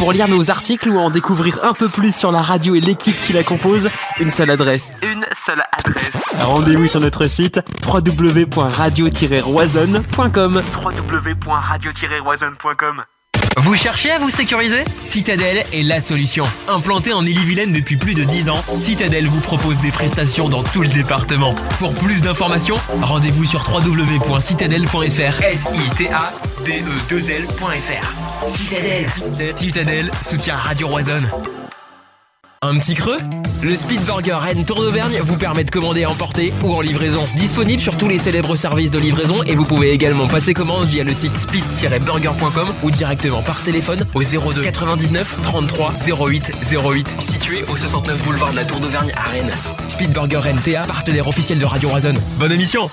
Pour lire nos articles ou en découvrir un peu plus sur la radio et l'équipe qui la compose, une seule adresse. Une seule adresse. Rendez-vous sur notre site www.radio-roisonne.com. www.radio-roisonne.com. Vous cherchez à vous sécuriser? Citadel est la solution. Implanté en Ille-et-Vilaine depuis plus de 10 ans, Citadel vous propose des prestations dans tout le département. Pour plus d'informations, rendez-vous sur www.citadel.fr. s i t a d e 2 lfr Citadel. Citadel soutient Radio Roisonne. Un petit creux Le Speed Burger Rennes Tour d'Auvergne vous permet de commander en portée ou en livraison. Disponible sur tous les célèbres services de livraison et vous pouvez également passer commande via le site speed-burger.com ou directement par téléphone au 02 99 33 08 08 situé au 69 boulevard de la Tour d'Auvergne à Rennes. Speed Burger Rennes TA, partenaire officiel de Radio Roisonne. Bonne émission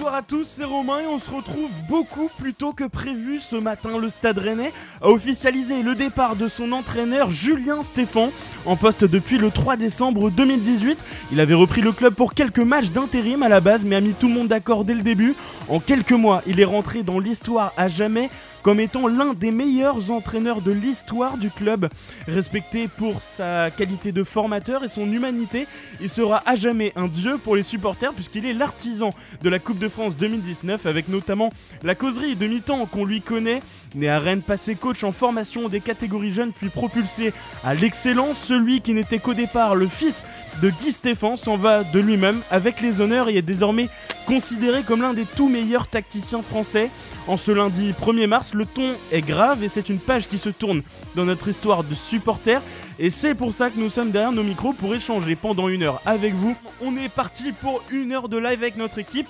Bonsoir à tous, c'est Romain et on se retrouve beaucoup plus tôt que prévu ce matin. Le Stade Rennais a officialisé le départ de son entraîneur Julien Stéphan en poste depuis le 3 décembre 2018. Il avait repris le club pour quelques matchs d'intérim à la base mais a mis tout le monde d'accord dès le début. En quelques mois, il est rentré dans l'histoire à jamais comme étant l'un des meilleurs entraîneurs de l'histoire du club. Respecté pour sa qualité de formateur et son humanité, il sera à jamais un dieu pour les supporters puisqu'il est l'artisan de la Coupe de France 2019 avec notamment la causerie de mi-temps qu'on lui connaît. Né à Rennes, passé coach en formation des catégories jeunes puis propulsé à l'excellence, celui qui n'était qu'au départ le fils de Guy Stéphane s'en va de lui-même avec les honneurs et est désormais considéré comme l'un des tout meilleurs tacticiens français. En ce lundi 1er mars, le ton est grave et c'est une page qui se tourne dans notre histoire de supporters. Et c'est pour ça que nous sommes derrière nos micros pour échanger pendant une heure avec vous. On est parti pour une heure de live avec notre équipe.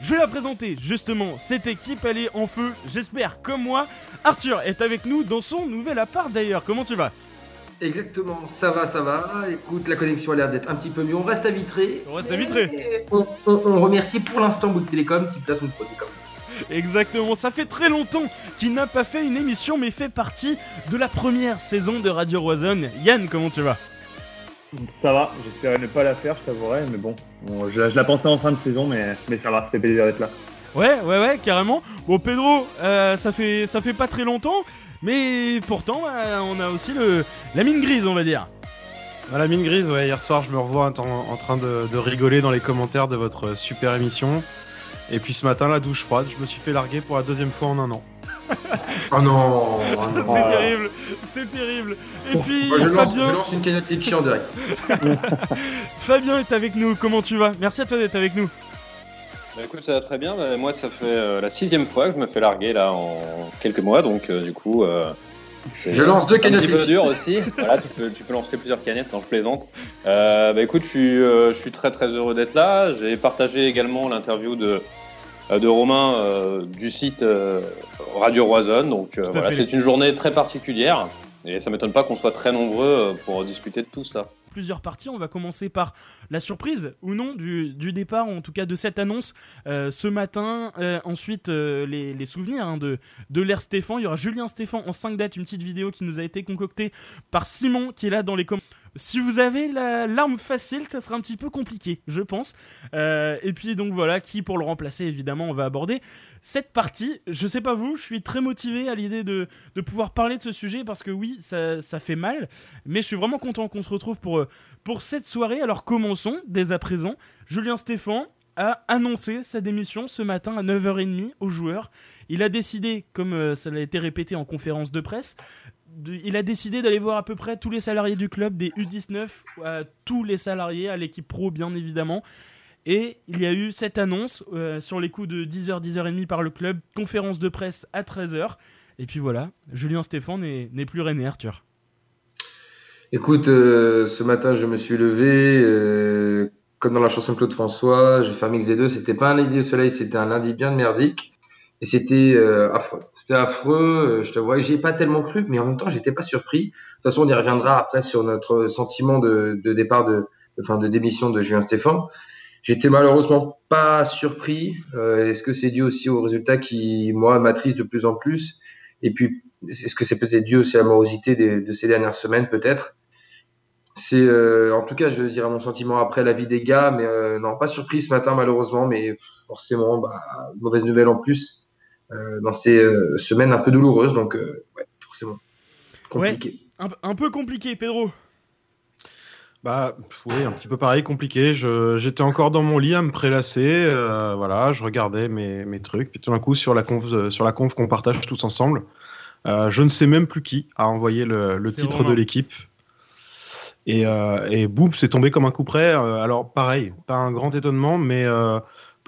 Je vais la présenter justement, cette équipe elle est en feu, j'espère comme moi. Arthur est avec nous dans son nouvel appart d'ailleurs, comment tu vas? Exactement, ça va, ça va. Écoute, la connexion a l'air d'être un petit peu mieux. On reste à Vitré. On reste à Vitré. On, on- on remercie pour l'instant Bouygues Télécom qui place son produit comme. Exactement, ça fait très longtemps qu'il n'a pas fait une émission mais fait partie de la première saison de Radio Roisonne. Yann, comment tu vas? Ça va, j'espérais ne pas la faire, je t'avouerais, mais bon, bon, je, je la pensais en fin de saison, mais, mais ça va, c'est plaisir d'être là. Ouais, ouais, ouais, carrément. Bon, Pedro, euh, ça fait ça fait pas très longtemps, mais pourtant, euh, on a aussi le la mine grise, on va dire. À la mine grise, ouais, hier soir je me revois en, en train de, de rigoler dans les commentaires de votre super émission. Et puis ce matin, la douche froide, je me suis fait larguer pour la deuxième fois en un an. Oh non, oh non. c'est terrible, c'est terrible. Et puis Moi, je, lance, Fabien, je lance une canette en direct. Fabien est avec nous. Comment tu vas? Merci à toi d'être avec nous. Bah, écoute, ça va très bien. Bah, moi, ça fait euh, la sixième fois que je me fais larguer là en quelques mois, donc euh, du coup, euh, c'est Je lance deux un canettes petit peu dur aussi. voilà, tu peux, tu peux lancer plusieurs canettes quand je plaisante. Euh, bah écoute, je suis, euh, je suis très très heureux d'être là. J'ai partagé également l'interview de euh, de Romain euh, du site euh, Radio Roisonne. Donc euh, voilà, c'est une journée très particulière et ça m'étonne pas qu'on soit très nombreux pour discuter de tout ça. Plusieurs parties. On va commencer par la surprise ou non du, départ, en tout cas de cette annonce euh, ce matin. Euh, ensuite, euh, les, les souvenirs hein, de, de l'ère Stéphane. Il y aura Julien Stéphane en 5 dates, une petite vidéo qui nous a été concoctée par Simon qui est là dans les commentaires. Si vous avez la- l'arme facile, ça sera un petit peu compliqué, je pense. Euh, et puis donc voilà, qui pour le remplacer, évidemment, on va aborder cette partie. Je sais pas vous, je suis très motivé à l'idée de, pouvoir parler de ce sujet parce que oui, ça, fait mal, mais je suis vraiment content qu'on se retrouve pour, euh, cette soirée. Alors commençons dès à présent. Julien Stéphan a annoncé sa démission ce matin à 9h30 aux joueurs. Il a décidé, comme euh, ça a été répété en conférence de presse, il a décidé d'aller voir à peu près tous les salariés du club, des U19 à tous les salariés, à l'équipe pro bien évidemment. Et il y a eu cette annonce euh, sur les coups de 10h, 10h30 par le club, conférence de presse à 13h. Et puis voilà, Julien Stéphan n'est plus René Arthur. Écoute, euh, ce matin, je me suis levé, euh, comme dans la chanson de Claude François, j'ai mix des deux. C'était pas un lundi au soleil, c'était un lundi bien merdique. Et c'était euh, affreux. C'était affreux, euh, je te vois. J'y ai pas tellement cru, mais en même temps, j'étais pas surpris. De toute façon, on y reviendra après sur notre sentiment de, départ, de, enfin, de démission de Julien Stéphan. J'étais malheureusement pas surpris. Euh, Est-ce que c'est dû aussi aux résultats qui, moi, m'attristent de plus en plus? Et puis, est-ce que c'est peut-être dû aussi à la morosité de ces dernières semaines, peut-être? C'est en tout cas, je dirais mon sentiment après la vie des gars, mais non, pas surpris ce matin malheureusement, mais forcément, bah, mauvaise nouvelle en plus. Dans ces semaines un peu douloureuses. Donc, ouais, forcément. Compliqué. un, un peu compliqué, Pedro. Bah oui, un petit peu pareil, compliqué. J'étais encore dans mon lit à me prélasser. Euh, voilà, je regardais mes, mes, trucs. Puis tout d'un coup, sur la conf, euh, sur la conf qu'on partage tous ensemble, euh, je ne sais même plus qui a envoyé le, le titre de l'équipe. Et, et, boum, c'est tombé comme un coup près. alors pareil, pas un grand étonnement, mais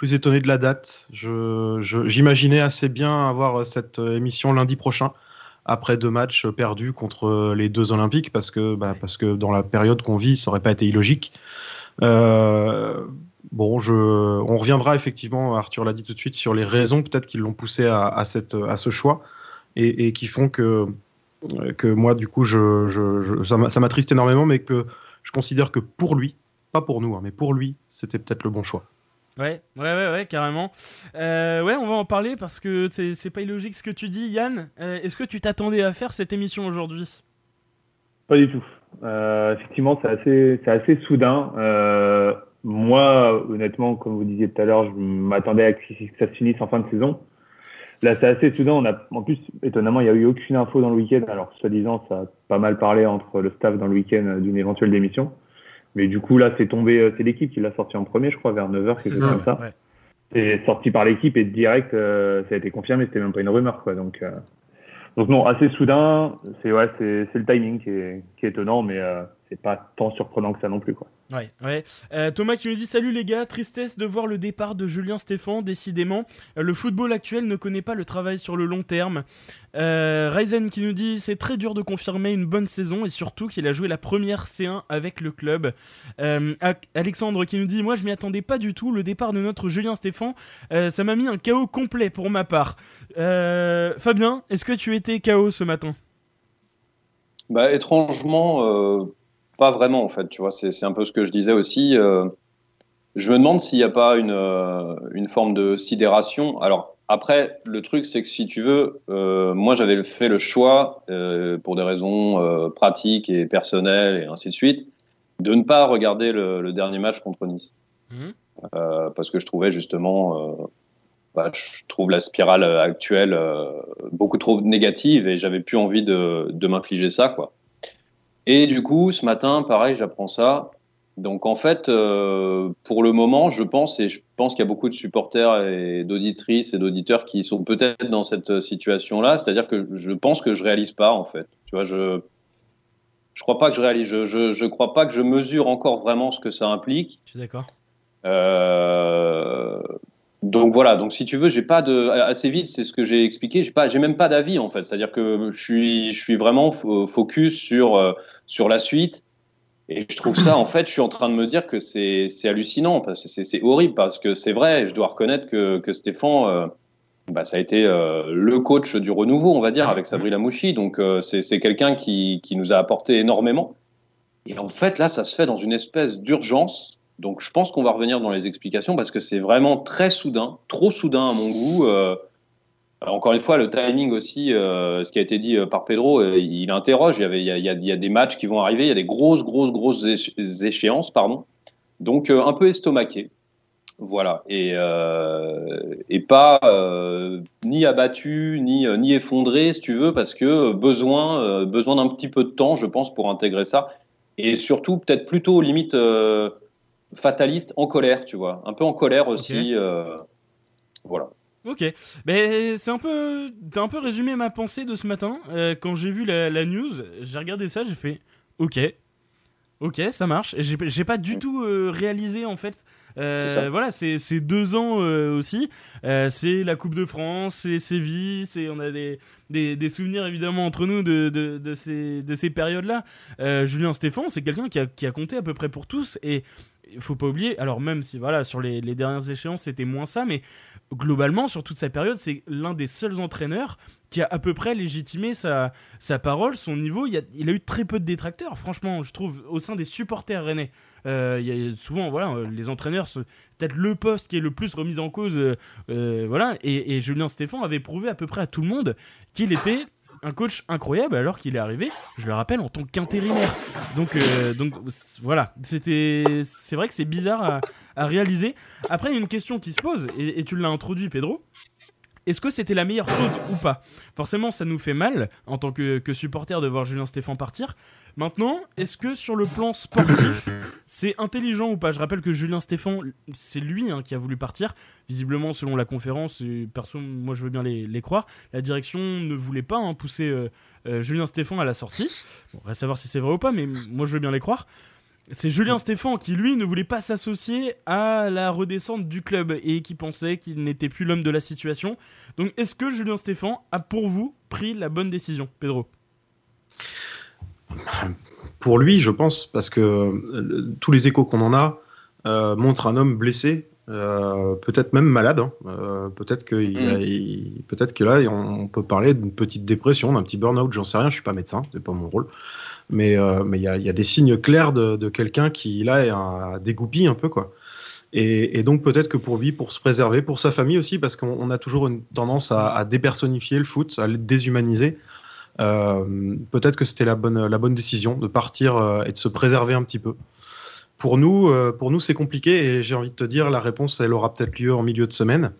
plus étonné de la date. J'imaginais assez bien avoir cette émission lundi prochain après deux matchs perdus contre les deux Olympiques, parce que, bah, parce que dans la période qu'on vit, ça aurait pas été illogique. Euh, bon, je, on reviendra effectivement, Arthur l'a dit tout de suite, sur les raisons peut-être qui l'ont poussé à, cette, à ce choix et, qui font que, que moi, du coup, je, je, ça m'attriste énormément, mais que je considère que pour lui, pas pour nous, hein, mais pour lui, c'était peut-être le bon choix. Ouais, ouais, ouais, carrément. Euh, ouais, on va en parler parce que c'est pas illogique ce que tu dis, Yann. Euh, est-ce que tu t'attendais à faire cette émission aujourd'hui? Pas du tout. Euh, effectivement, c'est assez, assez soudain. moi, honnêtement, comme vous disiez tout à l'heure, je m'attendais à que ça se finisse en fin de saison. Là, c'est assez soudain. On a, en plus, étonnamment, il n'y a eu aucune info dans le week-end. Alors, soi-disant, ça a pas mal parlé entre le staff dans le week-end d'une éventuelle démission. Mais du coup, là, c'est tombé, euh, c'est l'équipe qui l'a sorti en premier, je crois, vers 9h, quelque chose comme ça. C'est sorti par l'équipe et direct, euh, ça a été confirmé, c'était même pas une rumeur, quoi. Donc, euh, donc non, assez soudain, c'est ouais, c'est le timing qui est, qui est étonnant, mais c'est pas tant surprenant que ça non plus, quoi. Ouais, ouais. Euh, Thomas qui nous dit Salut les gars, tristesse de voir le départ de Julien Stéphan. Décidément, euh, le football actuel ne connaît pas le travail sur le long terme. Euh, Ryzen qui nous dit C'est très dur de confirmer une bonne saison et surtout qu'il a joué la première C1 avec le club. Euh, Alexandre qui nous dit Moi je m'y attendais pas du tout. Le départ de notre Julien Stéphan, ça m'a mis un chaos complet pour ma part. Fabien, est-ce que tu étais chaos ce matin? Bah étrangement pas vraiment en fait, tu vois. C'est un peu ce que je disais aussi. Euh, je me demande s'il n'y a pas une, euh, une forme de sidération. Alors après, le truc, c'est que si tu veux, euh, moi j'avais fait le choix, pour des raisons pratiques et personnelles et ainsi de suite, de ne pas regarder le, dernier match contre Nice. Mhm. parce que je trouvais justement, bah, je trouve la spirale actuelle beaucoup trop négative et j'avais plus envie de, de m'infliger ça, quoi. Et du coup, ce matin, pareil, j'apprends ça. Donc en fait, euh, pour le moment, je pense, et je pense qu'il y a beaucoup de supporters et d'auditrices et d'auditeurs qui sont peut-être dans cette situation-là, c'est-à-dire que je pense que je réalise pas en fait. Tu vois, je je crois pas que je réalise, je, je, je crois pas que je mesure encore vraiment ce que ça implique. Je suis d'accord. Euh, donc voilà, donc si tu veux, j'ai pas de assez vite, c'est ce que j'ai expliqué, j'ai pas j'ai même pas d'avis en fait, c'est-à-dire que je suis je suis vraiment focus sur euh, sur la suite et je trouve ça en fait, je suis en train de me dire que c'est hallucinant parce que c'est horrible parce que c'est vrai, je dois reconnaître que que Stéphane euh, bah, ça a été euh, le coach du renouveau, on va dire, avec Sabri Lamouchi. Donc, c'est quelqu'un qui, qui, nous a apporté énormément. Et en fait, là, ça se fait dans une espèce d'urgence donc je pense qu'on va revenir dans les explications parce que c'est vraiment très soudain, trop soudain à mon goût. Euh, encore une fois, le timing aussi, euh, ce qui a été dit euh, par Pedro, il interroge. Il y, avait, il, y a, des matchs qui vont arriver, il y a des grosses, grosses, grosses échéances, pardon. Donc un peu estomaqué. Voilà. Et, et pas ni abattu, ni, ni effondré, si tu veux, parce que besoin, besoin d'un petit peu de temps, je pense, pour intégrer ça. Et surtout, peut-être plutôt limite fataliste en colère, tu vois. Un peu en colère aussi. Euh, voilà. Ok, mais c'est un peu, t'as un peu résumé ma pensée de ce matin. Euh, quand j'ai vu la, news, j'ai regardé ça, j'ai fait, ok, ok, ça marche. J'ai pas du tout euh, réalisé en fait. voilà, c'est deux ans aussi. c'est la Coupe de France, c'est Séville, c'est on a des, des, des, souvenirs évidemment entre nous de, de, de ces, de ces périodes-là. Julien Stéphane, c'est quelqu'un qui a, qui a compté à peu près pour tous et il faut pas oublier, alors même si voilà, sur les, dernières échéances c'était moins ça, mais globalement sur toute sa période, c'est l'un des seuls entraîneurs qui a à peu près légitimé sa, parole, son niveau. Il a, eu très peu de détracteurs, franchement, je trouve, au sein des supporters rennais. Euh, souvent, voilà, les entraîneurs, peut-être le poste qui est le plus remis en cause, euh. Et, Julien Stéphan avait prouvé à peu près à tout le monde qu'il était un coach incroyable alors qu'il est arrivé, je le rappelle, en tant qu'intérimaire. Donc, euh, voilà, c'était, c'est vrai que c'est bizarre à, réaliser. Après, il y a une question qui se pose, et, tu l'as introduit, Pedro. Est-ce que c'était la meilleure chose ou pas? Forcément, ça nous fait mal en tant que, que supporter de voir Julien Stéphan partir. Maintenant, est-ce que sur le plan sportif, c'est intelligent ou pas? Je rappelle que Julien Stéphan, c'est lui hein, qui a voulu partir. Visiblement, selon la conférence, et perso, moi je veux bien les, croire, la direction ne voulait pas hein, pousser euh, euh, Julien Stéphan à la sortie. Bon, reste à savoir si c'est vrai ou pas, mais moi je veux bien les croire. C'est Julien Stéphan qui, lui, ne voulait pas s'associer à la redescente du club et qui pensait qu'il n'était plus l'homme de la situation. Donc, est-ce que Julien Stéphan a pour vous pris la bonne décision, Pedro? Pour lui, je pense, parce que euh, tous les échos qu'on en a euh, montrent un homme blessé, euh, peut-être même malade. hein. Euh, peut-être que, il- peut-être que là, on peut parler d'une petite dépression, d'un petit burn-out. J'en sais rien. Je suis pas médecin, c'est pas mon rôle. Mais euh, mais il y, a, il y a des signes clairs de, de quelqu'un qui là est un, dégoupille un peu quoi. Et, et donc peut-être que pour lui, pour se préserver, pour sa famille aussi, parce qu'on on a toujours une tendance à, à dépersonnifier le foot, à le déshumaniser. Euh, peut-être que c'était la bonne, la bonne décision de partir euh, et de se préserver un petit peu. Pour nous, euh, pour nous c'est compliqué et j'ai envie de te dire, la réponse, elle aura peut-être lieu en milieu de semaine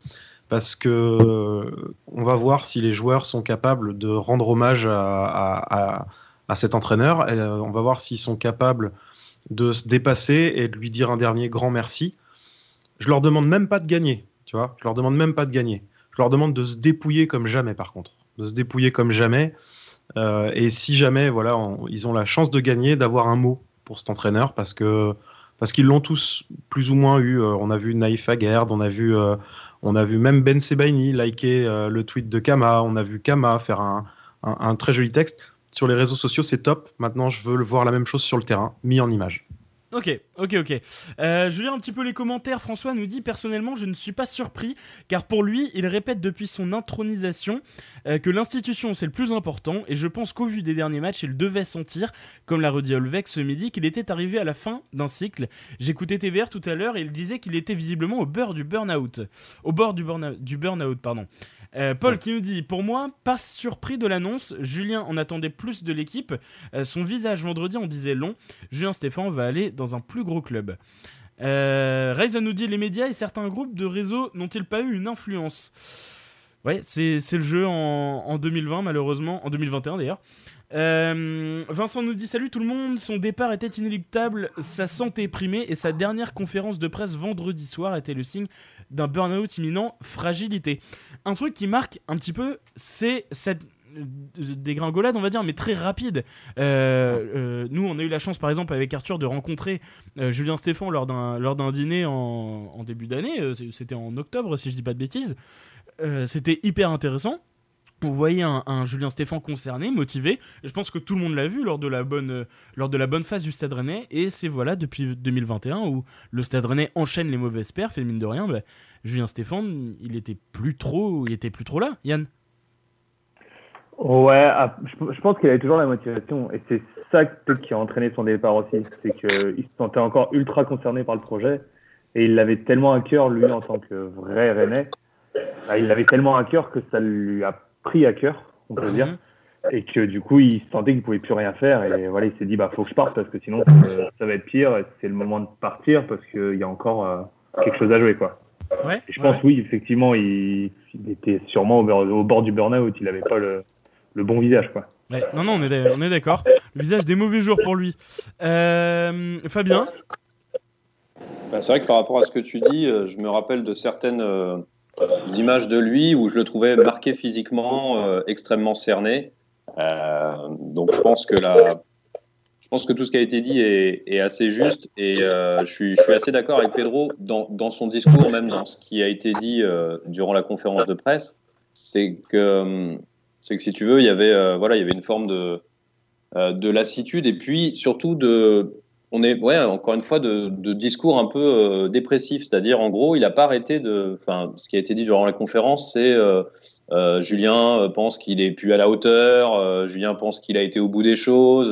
parce que on va voir si les joueurs sont capables de rendre hommage à, à- à- cet entraîneur. On va voir s'ils sont capables de se dépasser et de lui dire un dernier grand merci. Je leur demande même pas de gagner, tu vois. Je leur demande même pas de gagner. Je leur demande de se dépouiller comme jamais, par contre, de se dépouiller comme jamais. Euh, et si jamais, voilà, ils ont la chance de gagner, d'avoir un mot pour cet entraîneur, parce que parce qu'ils l'ont tous plus ou moins eu. Euh, on a vu Naïf Aguerd, on a vu, euh, on a vu même Ben Sebaini liker le tweet de Kama, on a vu Kama faire un, un- un très joli texte. Sur les réseaux sociaux, c'est top. Maintenant, je veux le voir la même chose sur le terrain, mis en image. Ok, ok, ok. Euh, je lis un petit peu les commentaires. François nous dit Personnellement, je ne suis pas surpris, car pour lui, il répète depuis son intronisation euh, que l'institution c'est le plus important, et je pense qu'au vu des derniers matchs, il devait sentir, comme l'a redit Olvec ce midi, qu'il était arrivé à la fin d'un cycle. J'écoutais TVR tout à l'heure et il disait qu'il était visiblement au beurre du burn-out. Au bord du burn-out, du burn-out, pardon. Euh, Paul qui nous dit Pour moi, pas surpris de l'annonce. Julien en attendait plus de l'équipe. Euh, son visage vendredi en disait long. Julien Stéphane va aller dans un plus gros club. Euh, Ryzen nous dit les médias et certains groupes de réseaux n'ont-ils pas eu une influence? Ouais, c'est c'est le jeu en, en 2020 malheureusement, en 2021 d'ailleurs. Euh, Vincent nous dit salut tout le monde, son départ était inéluctable, sa santé primée et sa dernière conférence de presse vendredi soir était le signe d'un burn-out imminent, fragilité. Un truc qui marque un petit peu, c'est cette euh, dégringolade, on va dire, mais très rapide. Euh, euh, nous, on a eu la chance, par exemple, avec Arthur, de rencontrer Julien Stéphan lors d'un dîner en, en début d'année. C'était en octobre, si je dis pas de bêtises. C'était hyper intéressant. On voyait un, Julien Stéphan concerné, motivé. Je pense que tout le monde l'a vu lors de la bonne euh, lors de la bonne phase du Stade Rennais. Et c'est voilà depuis 2021 où le Stade Rennais enchaîne les mauvaises perfs. Et mine de rien, bah, Julien Stéphan, il était plus trop, il était plus trop là. Yann? Ouais, ah, je, pense qu'il avait toujours la motivation et c'est ça qui a entraîné son départ aussi. C'est qu'il se sentait encore ultra concerné par le projet et il l'avait tellement à cœur, lui, en tant que vrai Rennais. Bah, il l'avait tellement à cœur que ça lui a pris à cœur, on peut dire. Et que du coup, il sentait qu'il pouvait plus rien faire et voilà, il s'est dit, bah, faut que je parte parce que sinon, ça, ça va être pire. et C'est le moment de partir parce qu'il y a encore euh, quelque chose à jouer, quoi. Ouais. Et je ouais, pense, oui, effectivement, il, il était sûrement au, bord- au bord du burn-out. Il n'avait pas le, le bon visage, quoi. Ouais, non, non, on est, d'a- on est d'accord. Le visage des mauvais jours pour lui. Euh, Fabien? Bah, c'est vrai que par rapport à ce que tu dis, euh, je me rappelle de certaines euh, images de lui où je le trouvais marqué physiquement, euh, extrêmement cerné. Euh, donc je pense que la, je pense que tout ce qui a été dit est, assez juste et euh, je, suis, assez d'accord avec Pedro dans, dans son discours, même dans ce qui a été dit durant la conférence de presse. C'est que, c'est que si tu veux, il y avait, voilà, il y avait une forme de, de lassitude et puis surtout de, on est, ouais, encore une fois, de, de discours un peu euh, dépressif. C'est-à-dire, en gros, il n'a pas arrêté de. Enfin, ce qui a été dit durant la conférence, c'est euh, euh, Julien euh, pense qu'il est plus à la hauteur, Julien pense qu'il a été au bout des choses.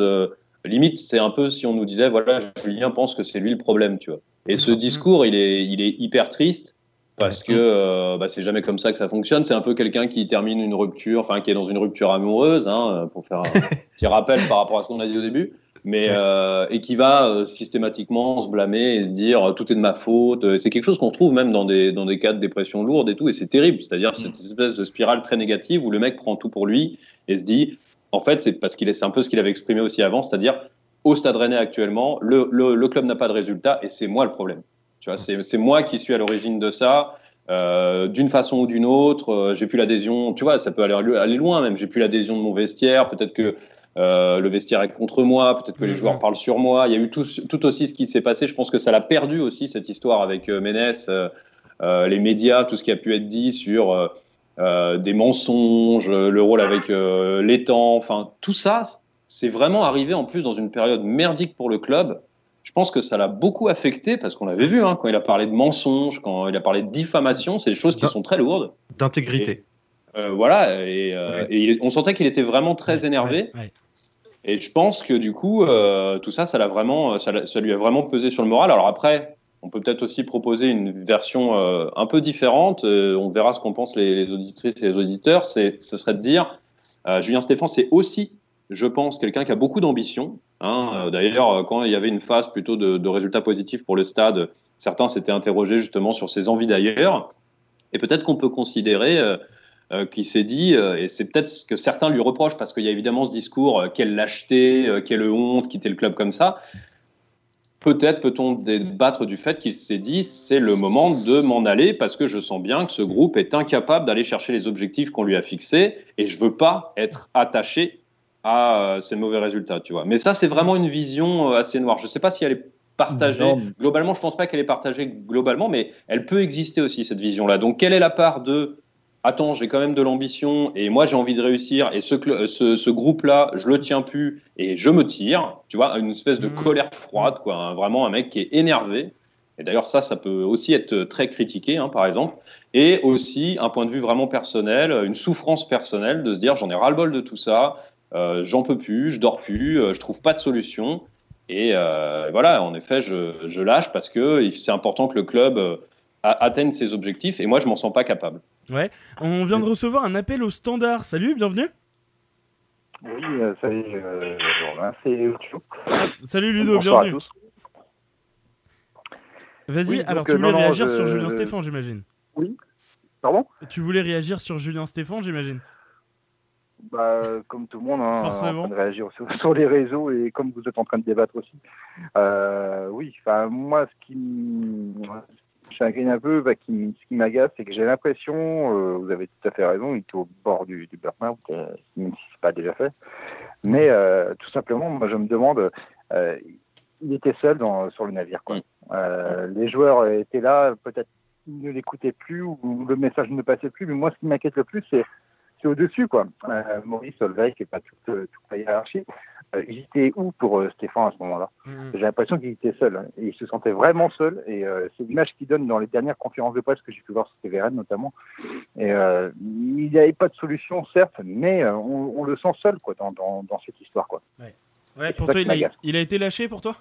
limite, c'est un peu si on nous disait, voilà, Julien pense que c'est lui le problème, tu vois. Et ce discours, il est, il est hyper triste parce que euh, bah, c'est jamais comme ça que ça fonctionne. C'est un peu quelqu'un qui termine une rupture, enfin qui est dans une rupture amoureuse, hein, pour faire un petit rappel par rapport à ce qu'on a dit au début. Mais euh, et qui va euh, systématiquement se blâmer et se dire euh, tout est de ma faute. C'est quelque chose qu'on trouve même dans des dans des cas de dépression lourde et tout, et c'est terrible. C'est-à-dire cette espèce de spirale très négative où le mec prend tout pour lui et se dit en fait c'est parce qu'il est un peu ce qu'il avait exprimé aussi avant, c'est-à-dire au Stade Rennais actuellement, le, le, le club n'a pas de résultat et c'est moi le problème. Tu vois, c'est moi qui suis à l'origine de ça. Euh, d'une façon ou d'une autre, j'ai plus l'adhésion, tu vois, ça peut aller, aller loin même, j'ai plus l'adhésion de mon vestiaire, peut-être que le vestiaire est contre moi, peut-être que les joueurs parlent sur moi. Il y a eu tout, tout aussi ce qui s'est passé. Je pense que ça l'a perdu aussi cette histoire avec Ménès, les médias, tout ce qui a pu être dit sur des mensonges, le rôle avec l'étang, enfin tout ça, c'est vraiment arrivé en plus dans une période merdique pour le club je pense que ça l'a beaucoup affecté parce qu'on l'avait vu hein, quand il a parlé de mensonges, quand il a parlé de diffamation, c'est des choses qui sont très lourdes. D'intégrité. Euh, voilà, et, euh, on sentait qu'il était vraiment très énervé. Et je pense que du coup, euh, tout ça, ça, l'a vraiment, ça, lui a vraiment pesé sur le moral. Alors après, on peut peut-être aussi proposer une version un peu différente. on verra ce qu'en pensent les, les, auditrices et les auditeurs. Ce serait de dire, Julien Stéphane, c'est aussi je pense, quelqu'un qui a beaucoup d'ambition. Hein. D'ailleurs, quand il y avait une phase plutôt de, résultats positifs pour le stade, certains s'étaient interrogés justement sur ses envies d'ailleurs. Et peut-être qu'on peut considérer euh, qu'il s'est dit, et c'est peut-être ce que certains lui reprochent, parce qu'il y a évidemment ce discours, quelle lâcheté, quelle honte, quitter le club comme ça. Peut-être peut-on débattre du fait qu'il s'est dit c'est le moment de m'en aller parce que je sens bien que ce groupe est incapable d'aller chercher les objectifs qu'on lui a fixés et je veux pas être attaché à euh, ces mauvais résultats, tu vois. Mais ça, c'est vraiment une vision euh, assez noire. Je ne sais pas si elle est partagée. Globalement, je ne pense pas qu'elle est partagée globalement, mais elle peut exister aussi, cette vision-là. Donc, quelle est la part de attends, j'ai quand même de l'ambition et moi j'ai envie de réussir et ce, euh, ce, ce groupe-là, je le tiens plus et je me tire, tu vois, une espèce de mmh. colère froide, quoi, hein. vraiment un mec qui est énervé. Et d'ailleurs, ça, ça peut aussi être très critiqué, hein, par exemple. Et aussi un point de vue vraiment personnel, une souffrance personnelle de se dire j'en ai ras-le-bol de tout ça, euh, j'en peux plus, je dors plus, euh, je trouve pas de solution. Et euh, voilà, en effet, je, lâche parce que c'est important que le club atteigne ses objectifs et moi, je m'en sens pas capable. Ouais, on vient de recevoir un appel au standard. Salut, bienvenue. Oui, salut, c'est Ludo. salut Ludo, bienvenue. Vas-y, alors tu voulais réagir sur Julien Stéphane, j'imagine. Oui, pardon? Tu voulais réagir sur Julien Stéphane, j'imagine bah, comme tout le monde, hein, en train de réagir sur, les réseaux et comme vous êtes en train de débattre aussi. Euh, oui, enfin moi, ce qui me un peu, bah, qui, ce qui m'agace, c'est que j'ai l'impression, euh, vous avez tout à fait raison, il est au bord du, du burn-out, euh, même si c'est pas déjà fait. Mais tout simplement, moi, je me demande, il était seul dans, sur le navire. Quoi. les joueurs étaient là, peut-être ne l'écoutaient plus ou le message ne passait plus. Mais moi, ce qui m'inquiète le plus, c'est au-dessus, quoi. Euh, Maurice Solveig, qui n'est pas toute, toute, la hiérarchie, euh, il était où pour euh, Stéphane à ce moment-là mm-hmm. J'ai l'impression qu'il était seul. Hein, il se sentait vraiment seul. Et c'est l'image qu'il donne dans les dernières conférences de presse que j'ai pu voir sur TVRN notamment. Et il n'y avait pas de solution, certes, mais on, le sent seul quoi, dans, dans, dans cette histoire. Quoi. Ouais. pour toi, il a, il a été lâché pour toi?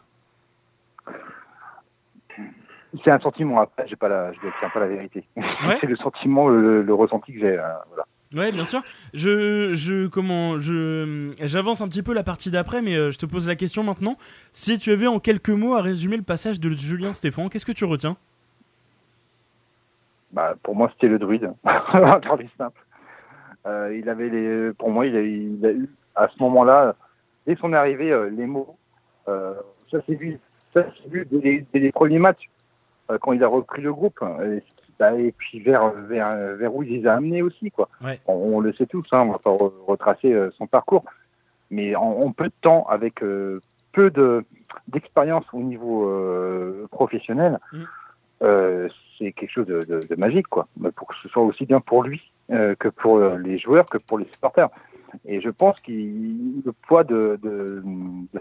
C'est un sentiment. Après, j'ai pas la, je ne tiens pas la vérité. c'est le sentiment, le, le ressenti que j'ai. voilà. Ouais, bien sûr. Je, je, comment, je, j'avance un petit peu la partie d'après, mais euh, je te pose la question maintenant. Si tu avais en quelques mots à résumer le passage de Julien Stéphane, qu'est-ce que tu retiens? Bah, pour moi, c'était le druide. simple. Euh, il avait pour moi, il a, eu à ce moment-là, dès son arrivée, euh, les mots. Ça s'est vu, ça vu dès, les premiers matchs quand il a repris le groupe. Bah, et puis vers, vers, vers où il les a amenés aussi. Quoi. On, le sait tous, hein, on va pas retracer euh, son parcours. Mais en, peu de temps, avec euh, peu d'expérience au niveau euh, professionnel, mm. c'est quelque chose de, de, magique, quoi. Pour que ce soit aussi bien pour lui que pour les joueurs, que pour les supporters. Et je pense que le poids de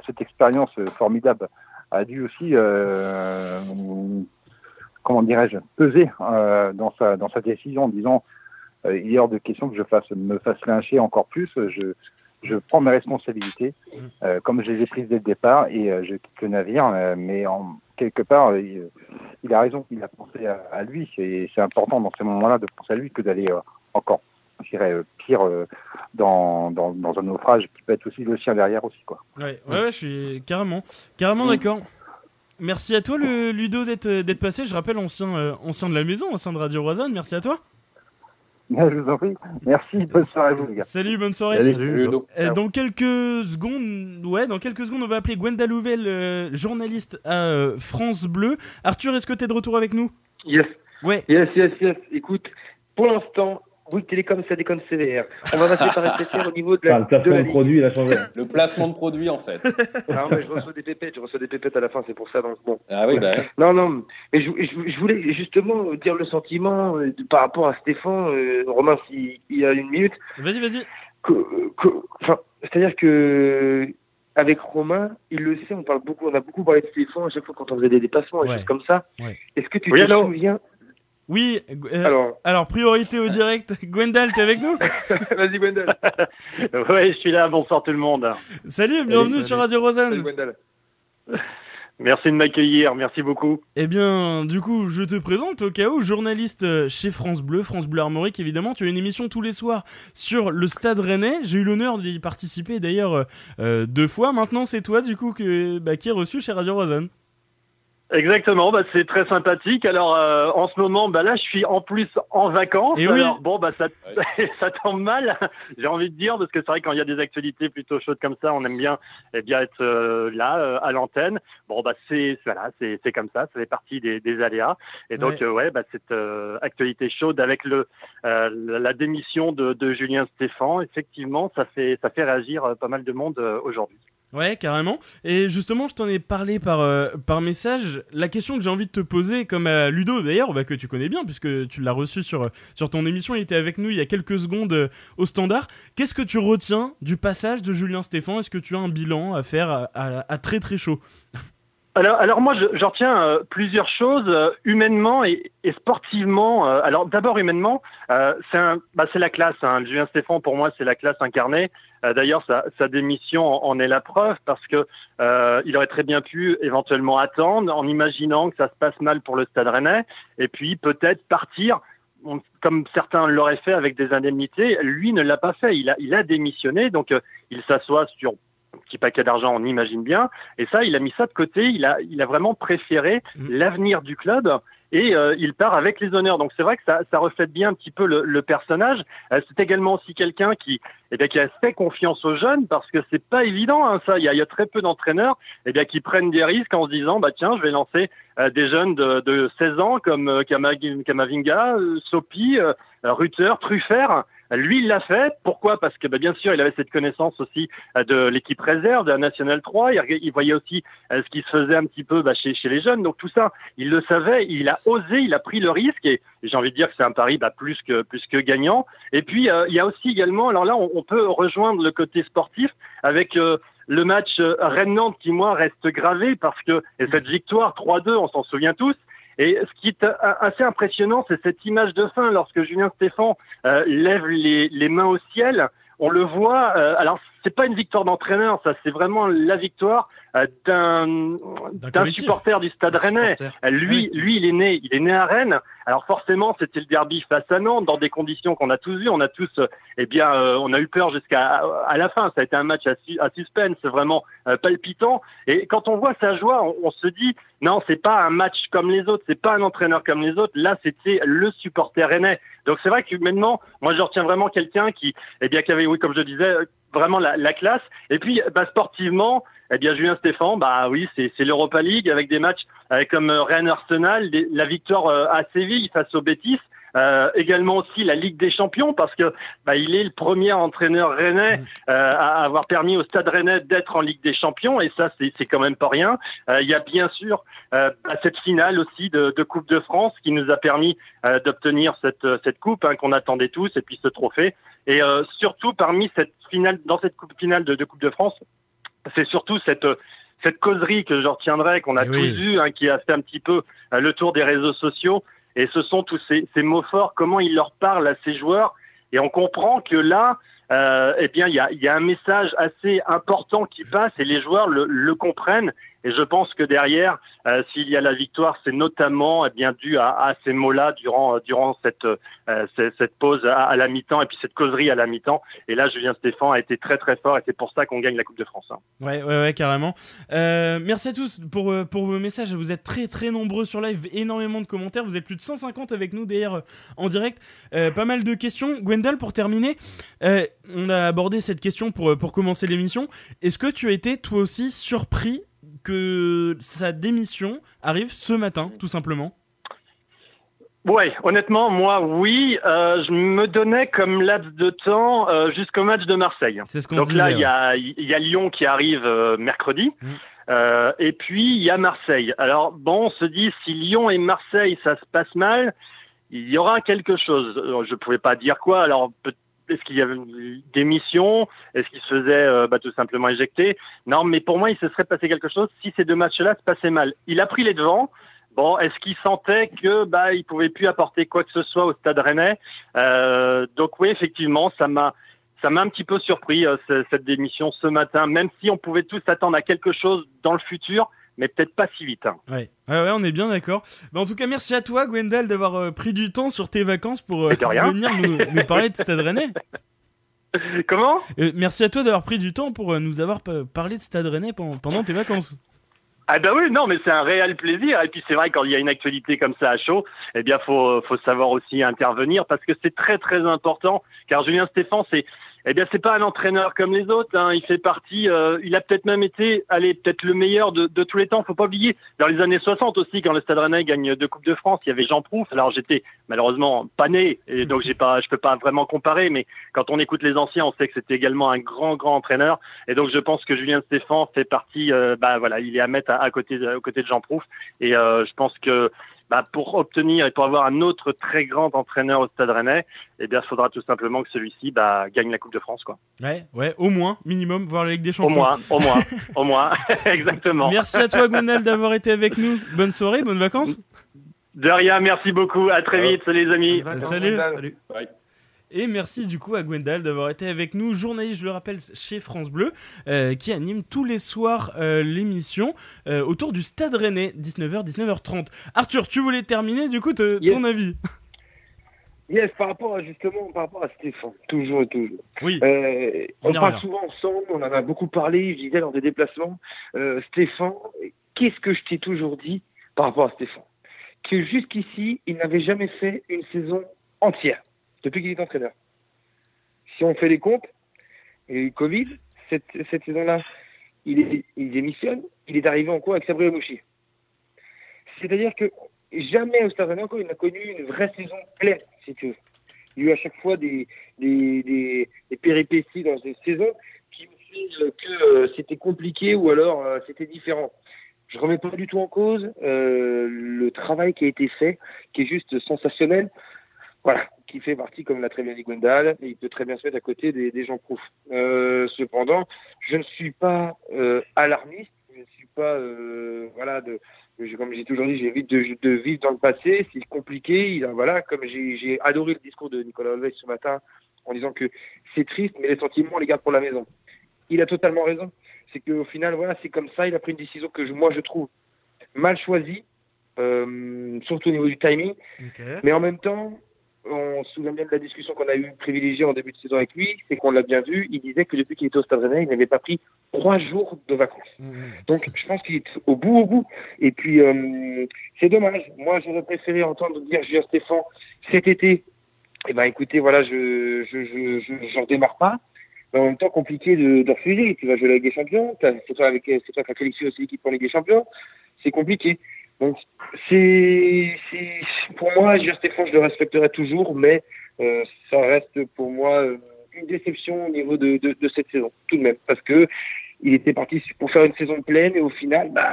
cette expérience formidable a dû aussi comment dirais-je, peser euh, dans, sa, dans sa décision en disant euh, il est hors de question que je fasse, me fasse lyncher encore plus. Je, je prends mes responsabilités, mm. euh, comme je les ai prises dès le départ, et je quitte le navire. mais en, quelque part, il, a raison, il a pensé à, lui. C'est important dans ces moments-là de penser à lui que d'aller encore j'irais pire dans, dans, dans, un naufrage qui peut être aussi le sien derrière aussi. Quoi. Ouais, ouais, je suis carrément, carrément mm. d'accord. Merci à toi, le Ludo, d'être passé. Je rappelle, ancien, ancien de la maison, ancien de Radio Roisanne. Merci à toi. Je vous en prie. Merci. Bonne soirée à vous, les gars. Salut, bonne soirée. Salut. Dans quelques secondes, ouais, dans quelques secondes, on va appeler Gwenda Louvel, euh, journaliste à euh, France Bleu. Arthur, est-ce que tu es de retour avec nous? Yes. Ouais. Yes, yes, yes. Écoute, pour l'instant, oui, Télécom, ça déconne sévère. On va passer par SFR au niveau de la. le placement de, produit, il a changé. Le placement de produit, en fait. non, mais je reçois des pépettes, je reçois des pépettes à la fin, c'est pour ça. Donc bon. Ah oui, bah. Non, non, mais je, je, voulais justement dire le sentiment euh, par rapport à Stéphane, euh, Romain, s'il y a une minute. Vas-y, vas-y. C'est-à-dire que avec Romain, il le sait, on parle beaucoup, on a beaucoup parlé de Stéphane à chaque fois quand on faisait des dépassements et choses comme ça. Est-ce que tu te souviens oui, euh, alors. priorité au direct. Gwendal, t'es avec nous? Vas-y, Gwendal. oui, je suis là. Bonsoir tout le monde. Salut, bienvenue sur Radio Rosanne. Salut, Gwendal. Merci de m'accueillir, merci beaucoup. Eh bien, du coup, je te présente au cas où, journaliste chez France Bleu, France Bleu Armorique évidemment. Tu as une émission tous les soirs sur le Stade Rennais. J'ai eu l'honneur d'y participer d'ailleurs euh, deux fois. Maintenant, c'est toi du coup que, bah, qui est reçu chez Radio Rosanne. Exactement, bah c'est très sympathique. Alors euh, en ce moment, bah là je suis en plus en vacances. Et alors, bon bah ça, ça tombe mal, j'ai envie de dire parce que c'est vrai quand il y a des actualités plutôt chaudes comme ça, on aime bien eh bien être euh, là euh, à l'antenne. Bon bah c'est voilà, c'est c'est comme ça, ça fait partie des, des aléas. Et donc ouais, bah cette actualité chaude avec le la démission de, de Julien Stéphan, effectivement, ça fait ça fait réagir pas mal de monde aujourd'hui. Ouais, carrément. Et justement, je t'en ai parlé par, euh, par message. La question que j'ai envie de te poser, comme à Ludo d'ailleurs, bah, que tu connais bien, puisque tu l'as reçu sur, sur ton émission, il était avec nous il y a quelques secondes euh, au standard. Qu'est-ce que tu retiens du passage de Julien Stéphan? Est-ce que tu as un bilan à faire à, très très chaud? Alors, moi, je, retiens euh, plusieurs choses, humainement et, sportivement. alors d'abord, humainement, c'est bah, la classe. Hein. Julien Stéphan, pour moi, c'est la classe incarnée. Euh, d'ailleurs, sa, démission en, est la preuve parce que euh, il aurait très bien pu éventuellement attendre en imaginant que ça se passe mal pour le Stade Rennais et puis peut-être partir comme certains l'auraient fait avec des indemnités. Lui ne l'a pas fait. Il a, démissionné, donc euh, il s'assoit sur petit paquet d'argent, on imagine bien. Et ça, il a mis ça de côté. Il a, il a vraiment préféré mmh. l'avenir du club et euh, il part avec les honneurs. Donc c'est vrai que ça, ça, reflète bien un petit peu le, le personnage. Euh, c'est également aussi quelqu'un qui, eh bien, qui a fait confiance aux jeunes parce que c'est pas évident hein, ça. Il y, a, il y, a, très peu d'entraîneurs eh bien, qui prennent des risques en se disant bah tiens je vais lancer euh, des jeunes de, de 16 ans comme Kamavinga, Sopi, Ruther, Truffert. Lui, il l'a fait. Pourquoi? Parce que bah, bien sûr, il avait cette connaissance aussi euh, de l'équipe réserve, de la National 3. Il, voyait aussi euh, ce qui se faisait un petit peu bah, chez, les jeunes. Donc tout ça, il le savait. Il a osé, il a pris le risque. Et, j'ai envie de dire que c'est un pari bah, plus que plus que gagnant. Et puis euh, il y a aussi également, alors là, on, peut rejoindre le côté sportif avec le match Rennes-Nantes qui moi reste gravé parce que et cette victoire 3-2, on s'en souvient tous. Et ce qui est assez impressionnant, c'est cette image de fin lorsque Julien Stéphan euh, lève les, les, mains au ciel. On le voit. Euh, alors, c'est pas une victoire d'entraîneur, ça, c'est vraiment la victoire euh, d'un supporter du Stade Rennais. Euh, lui, lui, il est né, il est né à Rennes. Alors forcément, c'était le derby face à Nantes dans des conditions qu'on a tous vues. On a tous, eh bien, on a eu peur jusqu'à à la fin. Ça a été un match à, à suspense, vraiment palpitant. Et quand on voit sa joie, on, on se dit non, c'est pas un match comme les autres, c'est pas un entraîneur comme les autres. Là, c'était le supporter rennais. Donc c'est vrai que maintenant, moi, je retiens vraiment quelqu'un qui, eh bien, qui avait, oui, comme je disais, vraiment la, la classe. Et puis, bah, sportivement, eh bien, Julien Stéphan, bah oui, c'est l'Europa League avec des matchs euh, comme euh, Rennes Arsenal, la victoire euh, à Séville face au Betis. Euh, également aussi la Ligue des Champions parce que bah, il est le premier entraîneur rennais euh, à avoir permis au Stade Rennais d'être en Ligue des Champions et ça c'est quand même pas rien. Euh, il y a bien sûr bah, cette finale aussi de, de, Coupe de France qui nous a permis d'obtenir cette, cette coupe hein, qu'on attendait tous et puis ce trophée. Et surtout parmi cette finale, dans cette coupe finale de, de Coupe de France, c'est surtout cette cette causerie que je retiendrai, qu'on a eh tous eu, hein, qui a fait un petit peu le tour des réseaux sociaux, et ce sont tous ces, mots forts, comment il leur parle à ces joueurs. Et on comprend que là, euh, eh bien, il y a, un message assez important qui passe et les joueurs le comprennent. Et je pense que derrière, euh, s'il y a la victoire, c'est notamment eh bien dû à, ces mots-là durant euh, durant cette cette pause à, la mi-temps et puis cette causerie à la mi-temps. Et là, Julien Stéphan a été très très fort et c'est pour ça qu'on gagne la Coupe de France. Hein. Ouais, ouais, carrément. merci à tous pour pour vos messages. Vous êtes très très nombreux sur live, énormément de commentaires. Vous êtes plus de 150 avec nous d'ailleurs en direct. pas mal de questions. Gwendal, pour terminer, on a abordé cette question pour pour commencer l'émission. Est-ce que tu as été toi aussi surpris que sa démission arrive ce matin, tout simplement Ouais, honnêtement, moi, oui. Euh, je me donnais comme laps de temps euh, jusqu'au match de Marseille. C'est ce qu'on Donc là, il y, a, y a Lyon qui arrive euh, mercredi. Mmh. et puis, il y a Marseille. Alors, bon, on se dit, si Lyon et Marseille, ça se passe mal, il y aura quelque chose. Je ne pouvais pas dire quoi. Alors, peut-être est-ce qu'il y avait des missions? Est-ce qu'il se faisait euh, bah, tout simplement éjecter? Non, mais pour moi, il se serait passé quelque chose si ces deux matchs-là se passaient mal. Il a pris les devants. Bon, est-ce qu'il sentait que bah il pouvait plus apporter quoi que ce soit au Stade Rennais? Euh, Donc oui, effectivement, ça m'a ça m'a un petit peu surpris euh, cette démission ce matin, même si on pouvait tous attendre à quelque chose dans le futur mais peut-être pas si vite. Hein. Ouais. ouais, on est bien d'accord. en tout cas, merci à toi, Gwendal, d'avoir euh, pris du temps sur tes vacances pour euh, venir nous, parler de Stade Rennais. Comment? Euh, Merci à toi d'avoir pris du temps pour nous avoir parlé de Stade Rennais pendant, tes vacances. Ah bah oui, non, mais c'est un réel plaisir. Et puis c'est vrai, quand il y a une actualité comme ça à chaud, eh bien, faut, faut savoir aussi intervenir parce que c'est très très important. Car Julien Stéphane, c'est eh bien, c'est pas un entraîneur comme les autres. Hein. Il fait partie. Euh, il a peut-être même été, allez, peut-être le meilleur de, tous les temps. Faut pas oublier. Dans les années 60 aussi, quand le Stade Rennais gagne deux coupes de France, il y avait Jean Prouf. Alors j'étais malheureusement pas né, et donc j'ai pas, je peux pas vraiment comparer. Mais quand on écoute les anciens, on sait que c'était également un grand, grand entraîneur. Et donc je pense que Julien Stéphan fait partie. Euh, bah voilà, il est à mettre à, côté, côté de Jean Prouf. Et euh, je pense que bah, pour obtenir et pour avoir un autre très grand entraîneur au Stade Rennais, eh bien, il faudra tout simplement que celui-ci bah, gagne la Coupe de France, quoi. Ouais, ouais, au moins, minimum, voir la Ligue des Champions. Au moins, au moins, au moins, exactement. Merci à toi, Gonal, d'avoir été avec nous. Bonne soirée, bonnes vacances. De rien, merci beaucoup. À très vite, salut les amis. Salut. Salut. Et merci du coup à Gwendal d'avoir été avec nous, journaliste, je le rappelle, chez France Bleu, euh, qui anime tous les soirs euh, l'émission euh, autour du Stade Rennais, 19h, 19h30. Arthur, tu voulais terminer du coup ton avis? Yes, par rapport à justement, par rapport à Stéphane, toujours et toujours. Oui. on, parle souvent ensemble, on en a beaucoup parlé, je disais lors des déplacements. Stéphane, qu'est-ce que je t'ai toujours dit par rapport à Stéphane? Que jusqu'ici, il n'avait jamais fait une saison entière depuis qu'il est entraîneur. Si on fait les comptes, et Covid, cette, saison-là, il, il démissionne, il est arrivé en quoi avec Sabri Mouchi. C'est-à-dire que jamais au Stade encore il n'a connu une vraie saison pleine, si tu veux. Il y a eu à chaque fois des, péripéties dans cette saison qui fait que euh, c'était compliqué ou alors euh, c'était différent. Je remets pas du tout en cause euh, le travail qui a été fait, qui est juste sensationnel. Voilà, qui fait partie, comme l'a très bien dit Gwendal, et il peut très bien se mettre à côté des, gens proufs. Euh, cependant, je ne suis pas euh, alarmiste, je ne suis pas, euh, voilà, de, comme j'ai toujours dit, j'évite de, de, vivre dans le passé, c'est compliqué. Il voilà, comme j'ai adoré le discours de Nicolas Alves ce matin en disant que c'est triste, mais les sentiments, on les garde pour la maison. Il a totalement raison. C'est qu'au final, voilà, c'est comme ça, il a pris une décision que moi je trouve mal choisie, surtout au niveau du timing. Mais en même temps, on se souvient bien de la discussion qu'on a eue privilégiée en début de saison avec lui, c'est qu'on l'a bien vu, il disait que depuis qu'il était au Stade Rennais, il n'avait pas pris trois jours de vacances. Mmh. Donc je pense qu'il est au bout, au bout. Et puis euh, c'est dommage. Moi, j'aurais préféré entendre dire Julien Stéphane cet été. Eh ben écoutez, voilà, je je je, démarre pas. Mais en même temps, compliqué de, de refuser. Tu vas jouer la Ligue des Champions, c'est toi, avec, toi qui as sélectionné aussi pour la Ligue des Champions. C'est compliqué. Donc, c'est, pour moi, Gilles Stéphane, je le respecterai toujours, mais euh, ça reste pour moi euh, une déception au niveau de, de, cette saison, tout de même, parce que il était parti pour faire une saison pleine et au final, bah,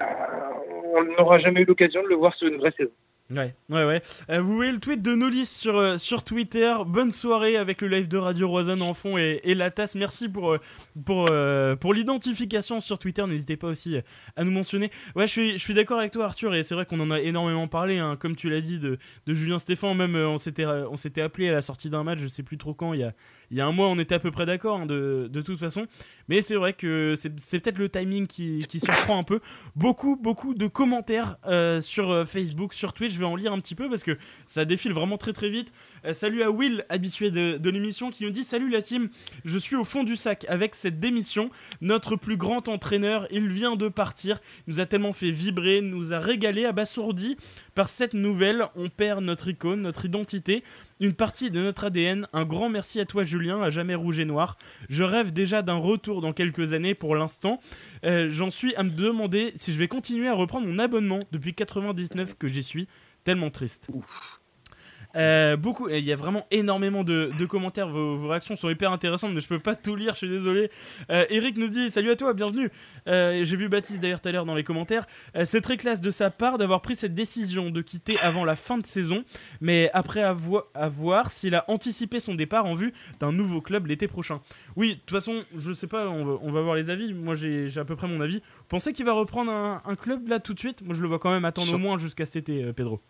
on n'aura jamais eu l'occasion de le voir sur une vraie saison. Ouais, ouais, ouais. Euh, vous voyez le tweet de Nolis sur, euh, sur Twitter. Bonne soirée avec le live de Radio Roisanne en fond et, et la tasse. Merci pour, euh, pour, l'identification sur Twitter. N'hésitez pas aussi à nous mentionner. Ouais, je suis, je suis d'accord avec toi, Arthur. Et c'est vrai qu'on en a énormément parlé, hein, comme tu l'as dit, de, de Julien Stéphan. Même on s'était, on s'était appelé à la sortie d'un match, je sais plus trop quand, il y a, il y a un mois, on était à peu près d'accord hein, de, de, toute façon. Mais c'est vrai que c'est, peut-être le timing qui, qui surprend un peu. Beaucoup, beaucoup de commentaires sur Facebook, sur Twitch je vais en lire un petit peu parce que ça défile vraiment très très vite. Euh, salut à Will, habitué de, l'émission, qui nous dit Salut la team, je suis au fond du sac avec cette démission. Notre plus grand entraîneur, il vient de partir, il nous a tellement fait vibrer, nous a régalé, abasourdi par cette nouvelle. On perd notre icône, notre identité, une partie de notre ADN. Un grand merci à toi, Julien, à jamais rouge et noir. Je rêve déjà d'un retour dans quelques années pour l'instant. Euh, j'en suis à me demander si je vais continuer à reprendre mon abonnement depuis 99 que j'y suis. Tellement triste. Ouf. Euh, beaucoup, il y a vraiment énormément de, commentaires. Vos, réactions sont hyper intéressantes, mais je peux pas tout lire. Je suis désolé. Euh, Eric nous dit salut à toi, bienvenue. Euh, j'ai vu Baptiste d'ailleurs tout à l'heure dans les commentaires. c'est très classe de sa part d'avoir pris cette décision de quitter avant la fin de saison, mais après avoir à voir s'il a anticipé son départ en vue d'un nouveau club l'été prochain. Oui, de toute façon, je sais pas. On va, voir les avis. Moi, j'ai à peu près mon avis. Vous pensez qu'il va reprendre un, un, club là tout de suite? Moi, je le vois quand même attendre au moins jusqu'à cet été, Pedro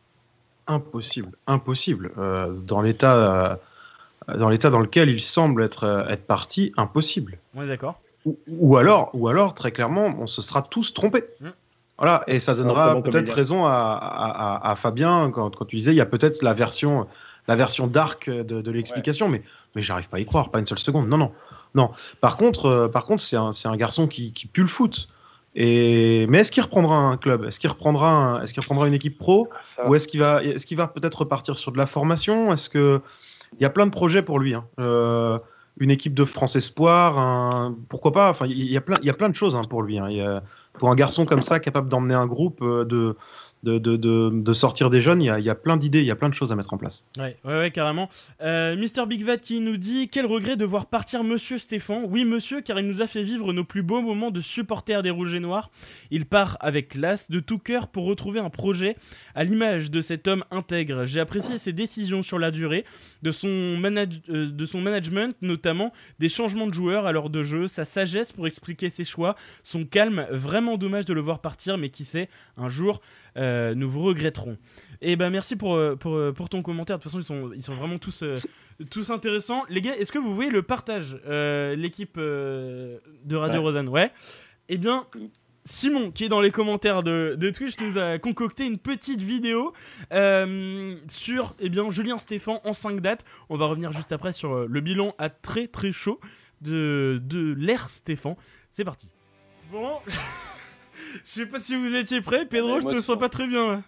impossible, impossible. Euh, dans l'état, euh, dans l'état dans lequel il semble être, euh, être parti, impossible. On est d'accord. Ou, alors, ou alors, très clairement, on se sera tous trompés. Mmh. Voilà, et ça donnera peut-être raison à, à, Fabien quand, quand, tu disais il y a peut-être la version, la version dark de, l'explication, mais, mais j'arrive pas à y croire, pas une seule seconde. Non, non, non. Par contre, par contre, c'est un, un, garçon qui, qui pue le foot. Et... Mais est-ce qu'il reprendra un club? Est-ce qu'il reprendra, est-ce qu'il reprendra une équipe pro? Ou est-ce qu'il va, est-ce qu'il va peut-être repartir sur de la formation? Est-ce que il y a plein de projets pour lui hein. euh, Une équipe de France Espoir, un... pourquoi pas? Enfin, il y a plein, il y a plein de choses hein, pour lui. Hein. Pour un garçon comme ça, capable d'emmener un groupe euh, de sortir des jeunes, il y a, plein d'idées, il y a plein de choses à mettre en place. Ouais, ouais, carrément. Euh, Mister Big Vat qui nous dit Quel regret de voir partir Monsieur Stéphane. Oui, monsieur, car il nous a fait vivre nos plus beaux moments de supporters des Rouges et Noirs. Il part avec classe, de tout cœur, pour retrouver un projet à l'image de cet homme intègre. J'ai apprécié ses décisions sur la durée, de son, euh, de son management, notamment des changements de joueurs à l'heure de jeu, sa sagesse pour expliquer ses choix, son calme. Vraiment dommage de le voir partir, mais qui sait, un jour. Euh, nous vous regretterons. Et eh ben merci pour, euh, pour, pour, ton commentaire. De toute façon, ils sont, ils sont vraiment tous, tous intéressants. Les gars, est-ce que vous voyez le partage, l'équipe de Radio Rosanne? Ouais. Eh bien, Simon, qui est dans les commentaires de, de Twitch, nous a concocté une petite vidéo sur eh bien, Julien Stéphan en 5 dates. On va revenir juste après sur le bilan à très très chaud de, de l'ère Stéphan. C'est parti. Bon. Je sais pas si vous étiez prêts. Pedro, je te sens pas très bien là.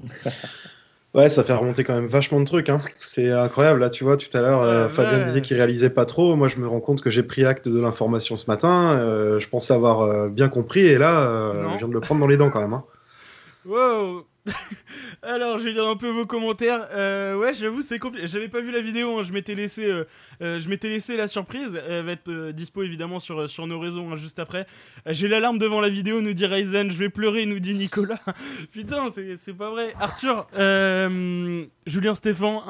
Ouais, ça fait remonter quand même vachement de trucs. Hein. C'est incroyable. Là, tu vois, tout à l'heure, euh, Fabien disait qu'il réalisait pas trop. Moi, je me rends compte que j'ai pris acte de l'information ce matin. Euh, je pensais avoir euh, bien compris. Et là, je viens de le prendre dans les dents quand même. Hein. Wow Alors, je vais lire un peu vos commentaires. Euh, ouais, j'avoue, c'est compliqué. J'avais pas vu la vidéo, hein. je m'étais laissé, euh, euh, je m'étais laissé la surprise. Elle va être dispo évidemment sur, sur nos réseaux hein, juste après. J'ai l'alarme devant la vidéo, nous dit Ryzen. Je vais pleurer, nous dit Nicolas. Putain, c'est pas vrai. Arthur, Julien Stéphan,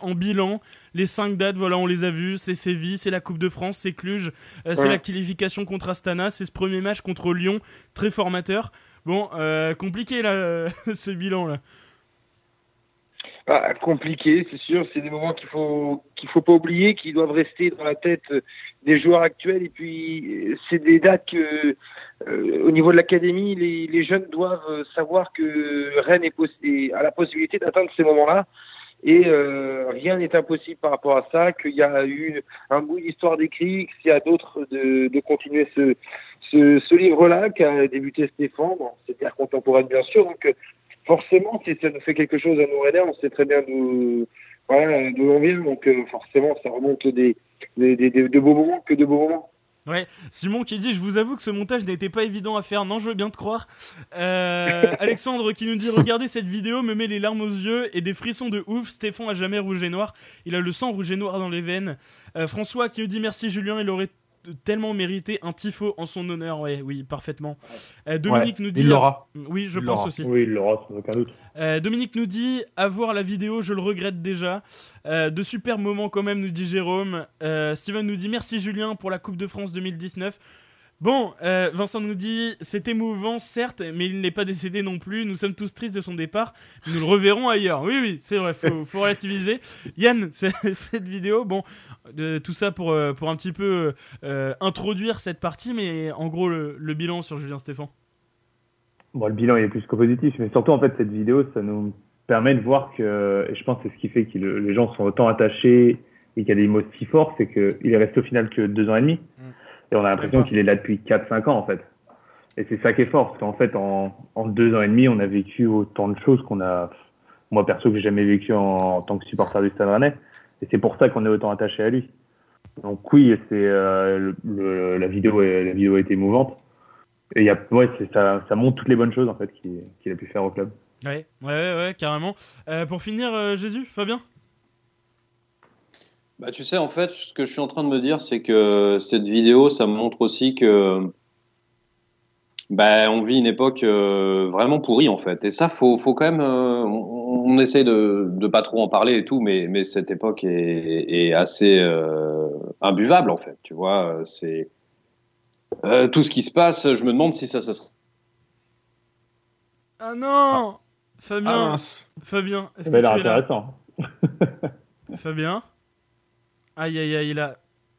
en bilan. Les 5 dates, voilà, on les a vues. C'est Séville, c'est la Coupe de France, c'est Cluj, c'est la qualification contre Astana, c'est ce premier match contre Lyon, très formateur. Bon, euh, compliqué là, ce bilan là. Ah, compliqué, c'est sûr. C'est des moments qu'il faut qu'il faut pas oublier, qui doivent rester dans la tête des joueurs actuels. Et puis, c'est des dates que, euh, au niveau de l'académie, les, jeunes doivent savoir que Rennes est, a la possibilité d'atteindre ces moments-là. Et euh, rien n'est impossible par rapport à ça, qu'il y a eu un bout d'histoire d'écrit, qu'il y a d'autres de continuer ce, ce, livre-là qui a débuté Stéphane, bon, c'est ère contemporaine bien sûr, donc euh, forcément, si ça nous fait quelque chose à nous aider, on sait très bien d'où voilà, on vient, donc euh, forcément, ça remonte des, des, des, de beaux moments que de beaux moments. Ouais, Simon qui dit Je vous avoue que ce montage n'était pas évident à faire. Non, je veux bien te croire. Euh, Alexandre qui nous dit Regardez cette vidéo, me met les larmes aux yeux et des frissons de ouf. Stéphane a jamais rouge et noir. Il a le sang rouge et noir dans les veines. François qui nous dit Merci Julien, il aurait tellement mérité un tifo en son honneur. Ouais, oui, parfaitement. Dominique nous dit. Il l'aura. Oui, je pense aussi. Oui, il l'aura, sans aucun doute. Dominique nous dit avoir la vidéo, je le regrette déjà. de super moments quand même, nous dit Jérôme. Steven nous dit merci Julien pour la Coupe de France 2019. Bon, euh, Vincent nous dit c'est émouvant, certes, mais il n'est pas décédé non plus. Nous sommes tous tristes de son départ. Nous le reverrons ailleurs. Oui, oui, c'est vrai, faut, faut relativiser. Yann, cette vidéo, bon, de, tout ça pour, euh, pour un petit peu euh, introduire cette partie, mais en gros, le, bilan sur Julien Stéphan. Bon, le bilan il est plus que positif, mais surtout, en fait, cette vidéo, ça nous permet de voir que, et je pense que c'est ce qui fait que les gens sont autant attachés et qu'il y a des mots si forts, c'est qu'il est resté au final que deux ans et demi. Mm. Et on a l'impression qu'il est là depuis 4-5 ans, en fait. Et c'est ça qui est fort, parce qu'en fait, en, en, deux ans et demi, on a vécu autant de choses qu'on a, moi perso, que j'ai jamais vécu en, tant que supporter du Stade Rennais. Et c'est pour ça qu'on est autant attaché à lui. Donc oui, c'est euh, la vidéo, la vidéo est émouvante. Et y a, ouais, ça, ça montre toutes les bonnes choses en fait qu'il a pu faire au club. Ouais, ouais, ouais, carrément. Euh, pour finir, euh, Jésus, Fabien? Bah, tu sais, en fait, ce que je suis en train de me dire, c'est que cette vidéo, ça me montre aussi que bah, on vit une époque euh, vraiment pourrie, en fait. Et ça, faut, faut quand même. Euh, on, essaie de ne pas trop en parler et tout, mais, mais cette époque est, est assez euh, imbuvable, en fait. Tu vois, c'est. tout ce qui se passe, je me demande si ça, ça serait. Ah non Fabien ah, Fabien, est-ce que tu es là? Fabien? Aïe aïe aïe, il a,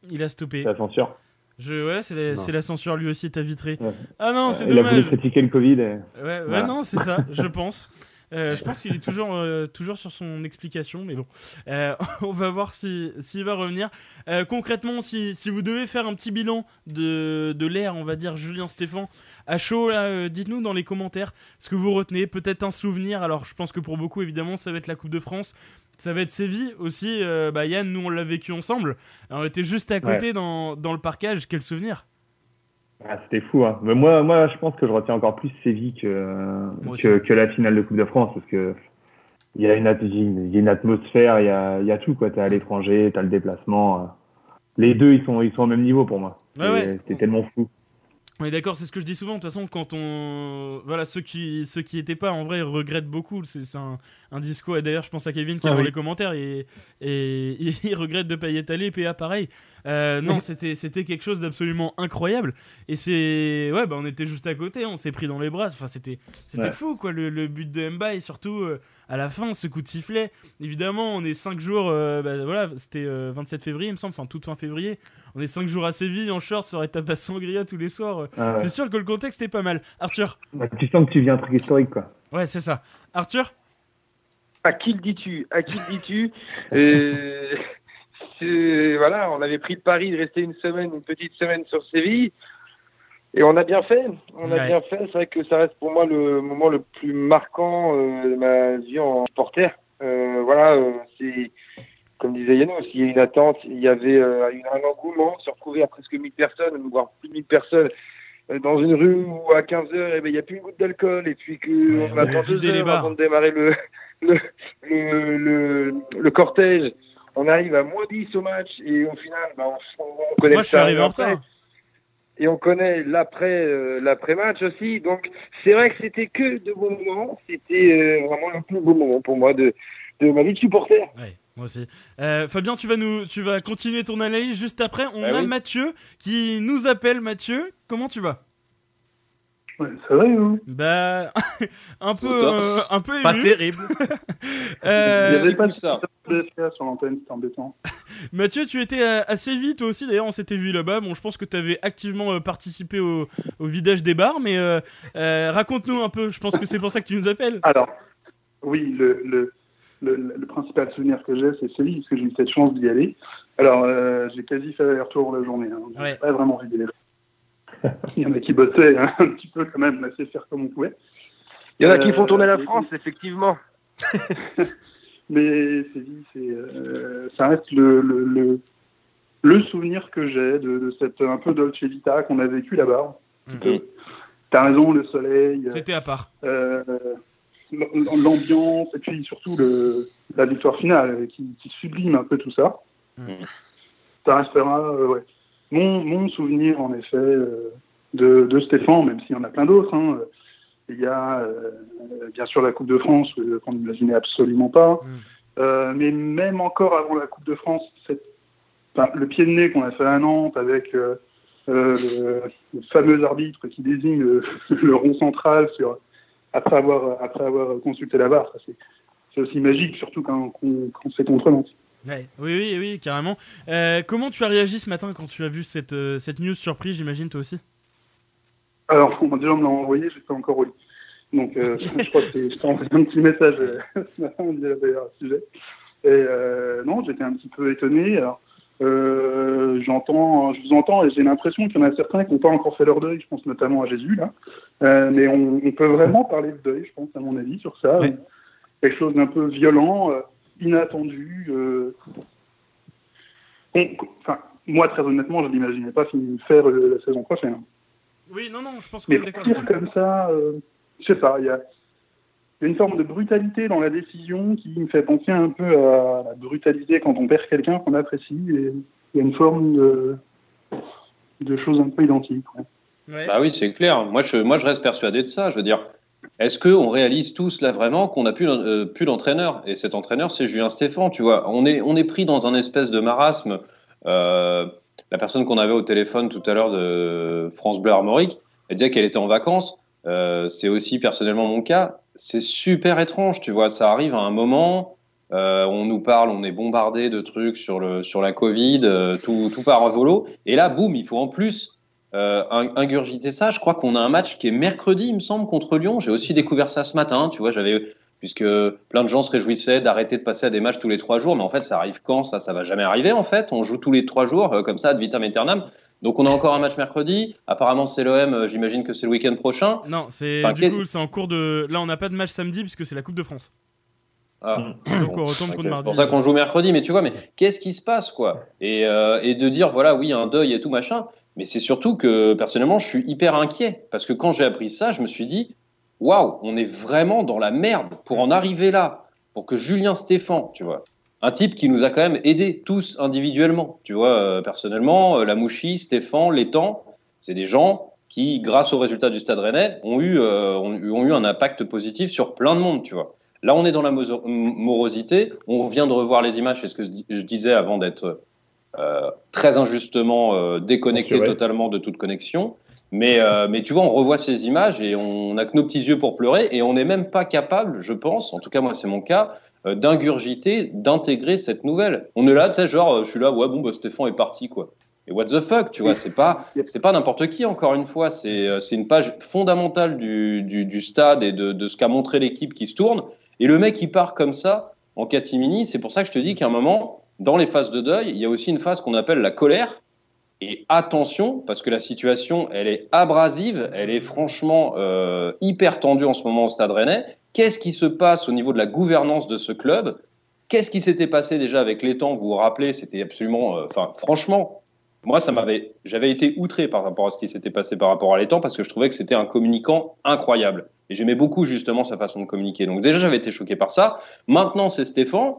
il a stoppé. La censure. Je, ouais, c'est la, la, censure lui aussi, t'as vitré. Ah non, c'est dommage. Il a voulu critiquer le Covid. Ouais, ouais non, c'est ça, je pense. Euh, je pense qu'il est toujours, euh, toujours sur son explication, mais bon, euh, on va voir s'il va revenir. concrètement, si, si, vous devez faire un petit bilan de, de l'ère, on va dire, Julien Stéphan, à chaud, dites-nous dans les commentaires ce que vous retenez, peut-être un souvenir. Alors, je pense que pour beaucoup, évidemment, ça va être la Coupe de France, ça va être Séville aussi. Euh, bah Yann, nous on l'a vécu ensemble. on était juste à côté dans, dans, le parcage. Quel souvenir ah, C'était fou. Hein. Mais moi, moi, je pense que je retiens encore plus Séville que, que, la finale de Coupe de France parce que il y a une, y a une atmosphère, il y a, y a tout. Tu es à l'étranger, tu as le déplacement. Les deux, ils sont, ils sont au même niveau pour moi. C'était tellement fou. On est d'accord, c'est ce que je dis souvent. De toute façon, quand on. Voilà, ceux qui ceux qui étaient pas, en vrai, regrettent beaucoup. C'est un, un discours. Et d'ailleurs, je pense à Kevin qui est ah dans les commentaires et, et, il regrette de pas y être allé. PA, pareil. Euh, non, c'était c'était quelque chose d'absolument incroyable. Et c'est. Ouais, bah, on était juste à côté. On s'est pris dans les bras. Enfin, c'était c'était fou, quoi. Le, le, but de Mba et surtout. Euh, à la fin, ce coup de sifflet, évidemment, on est 5 jours, euh, bah, voilà, c'était 27 février, il me semble, enfin toute fin février, on est 5 jours à Séville en short sur étape à Sangria tous les soirs. Ah c'est sûr que le contexte est pas mal. Arthur bah, Tu sens que tu viens un truc historique, quoi. Ouais, c'est ça. Arthur À qui le dis-tu? À qui le dis-tu? Euh, Voilà, on avait pris de Paris de rester une semaine, une petite semaine sur Séville. Et on a bien fait, on a bien fait. C'est vrai que ça reste pour moi le moment le plus marquant euh, de ma vie en supporter. Euh, voilà, c'est comme disait Yannou, s'il y a une attente, il y avait euh, un engouement, se retrouver à presque 1000 personnes, voire plus de 1000 personnes euh, dans une rue où à 15 heures, eh ben, il n'y a plus une goutte d'alcool et puis qu'on attend deux heures avant de démarrer le, le, le, le, cortège. On arrive à moins 10 au match et au final, bah, on, on, connaît Moi, je suis arrivé en retard. Et on connaît l'après euh, l'après match aussi. Donc c'est vrai que c'était que de beaux moments. C'était vraiment le plus beau moment pour moi de, de ma vie de supporter. Moi aussi. Euh, Fabien, tu vas, nous, tu vas continuer ton analyse juste après. On bah a Mathieu qui nous appelle. Mathieu, comment tu vas? Ouais, Ça va, vous Bah, un peu, euh, un peu ému. Pas terrible. euh, Il n'y avait pas de ça. sur l'antenne, c'était embêtant. Mathieu, tu étais assez vite toi aussi. D'ailleurs, on s'était vu là-bas. Bon, je pense que tu avais activement euh, participé au, au, vidage des bars, mais raconte-nous un peu. Je pense que c'est pour ça que tu nous appelles. Alors, oui, le, le le, principal souvenir que j'ai, c'est celui parce que j'ai eu cette chance d'y aller. Alors, euh, j'ai quasi fait aller-retour la journée. Hein. J'ai pas vraiment d'y aller. Il y en a qui bossaient hein, un petit peu quand même, laisser faire comme on pouvait. Il y en a qui font tourner la euh, France, effectivement. Mais c'est euh, ça reste le, le, le, souvenir que j'ai de, cette un peu Dolce Vita qu'on a vécu là-bas. Mm T'as raison, le soleil. C'était à part. Euh, l'ambiance et puis surtout le, la victoire finale qui, sublime un peu tout ça. Mm. Ça restera, euh, ouais. Mon, mon, souvenir, en effet, de, de, Stéphane, même s'il y en a plein d'autres, hein, il y a bien sûr la Coupe de France qu'on n'imaginait absolument pas. Mm. mais même encore avant la Coupe de France, cette, le pied de nez qu'on a fait à Nantes avec le, fameux arbitre qui désigne le, rond central sur, après, avoir, après avoir consulté la barre, c'est aussi magique, surtout quand, quand c'est contre Nantes. Oui, oui, oui, carrément. Euh, comment tu as réagi ce matin quand tu as vu cette, euh, cette news surprise, j'imagine, toi aussi? Alors, déjà, on me l'a envoyé, j'étais encore au lit. Donc, euh, je crois que je t'ai envoyé un petit message ce matin, on d'ailleurs un sujet. Et non, j'étais un petit peu étonné. Alors, j'entends, je vous entends et j'ai l'impression qu'il y en a certains qui n'ont pas encore fait leur deuil, je pense notamment à Jésus, là. mais on, peut vraiment parler de deuil, je pense, à mon avis, sur ça. Quelque chose d'un peu violent inattendu. Euh, enfin, moi, très honnêtement, je ne l'imaginais pas faire euh, la saison prochaine. Oui, non, non, je pense qu'on est d'accord. comme ça, euh, je sais pas, il y a, une forme de brutalité dans la décision qui me fait penser un peu à la brutalité quand on perd quelqu'un qu'on apprécie. Et il y a une forme de, de choses un peu identiques. Bah oui, c'est clair. Moi je, moi, je reste persuadé de ça. Je veux dire, est-ce qu'on réalise tous là vraiment qu'on n'a plus, euh, plus d'entraîneur? Et cet entraîneur, c'est Julien Stéphan, tu vois. On est, on est pris dans un espèce de marasme. Euh, la personne qu'on avait au téléphone tout à l'heure de France Bleu Armorique, elle disait qu'elle était en vacances. Euh, c'est aussi personnellement mon cas. C'est super étrange, tu vois. Ça arrive à un moment, on nous parle, on est bombardé de trucs sur, le, sur la Covid, tout, tout part à volo. Et là, boum, il faut en plus euh, ingurgiter ça. Je crois qu'on a un match qui est mercredi, il me semble, contre Lyon. J'ai aussi découvert ça ce matin. Tu vois, j'avais puisque plein de gens se réjouissaient d'arrêter de passer à des matchs tous les trois jours. Mais en fait, ça arrive quand Ça, ça va jamais arriver. En fait, on joue tous les trois jours euh, comme ça, ad vitam aeternam. Donc on a encore un match mercredi. Apparemment c'est l'OM. Euh, j'imagine que c'est le week-end prochain. Non, c'est du coup c'est en cours de. Là on n'a pas de match samedi puisque c'est la Coupe de France. Ah. Donc on retombe contre mardi. C'est pour ça qu'on joue mercredi. Mais tu vois, mais qu'est-ce qui se passe quoi? Et, et de dire voilà oui un deuil et tout machin. Mais c'est surtout que personnellement, je suis hyper inquiet parce que quand j'ai appris ça, je me suis dit waouh, on est vraiment dans la merde pour en arriver là, pour que Julien Stéphan, tu vois, un type qui nous a quand même aidés tous individuellement, tu vois, euh, personnellement, euh, la Mouchi, Stéphane, Létang, c'est des gens qui, grâce aux résultats du Stade Rennais, ont eu, euh, ont, eu un impact positif sur plein de monde, tu vois. Là, on est dans la morosité. On vient de revoir les images, c'est ce que je disais avant d'être euh, très injustement euh, déconnecté totalement de toute connexion. Mais, euh, mais tu vois, on revoit ces images et on n'a que nos petits yeux pour pleurer et on n'est même pas capable, je pense, en tout cas moi c'est mon cas, d'ingurgiter, d'intégrer cette nouvelle. On est là, tu sais, genre, je suis là, ouais, bon, bah, Stéphane est parti, quoi. Et what the fuck, tu vois, c'est pas, c'est pas n'importe qui, encore une fois, c'est, c'est une page fondamentale du, du, du stade et de, de ce qu'a montré l'équipe qui se tourne. Et le mec, il part comme ça, en catimini, c'est pour ça que je te dis qu'à un moment, dans les phases de deuil, il y a aussi une phase qu'on appelle la colère. Et attention, parce que la situation, elle est abrasive, elle est franchement euh, hyper tendue en ce moment au Stade Rennais. Qu'est-ce qui se passe au niveau de la gouvernance de ce club? Qu'est-ce qui s'était passé déjà avec l'étang? Vous vous rappelez, c'était absolument, euh, enfin, franchement, moi, j'avais été outré par rapport à ce qui s'était passé par rapport à l'étang parce que je trouvais que c'était un communicant incroyable. Et j'aimais beaucoup justement sa façon de communiquer. Donc déjà, j'avais été choqué par ça. Maintenant, c'est Stéphane.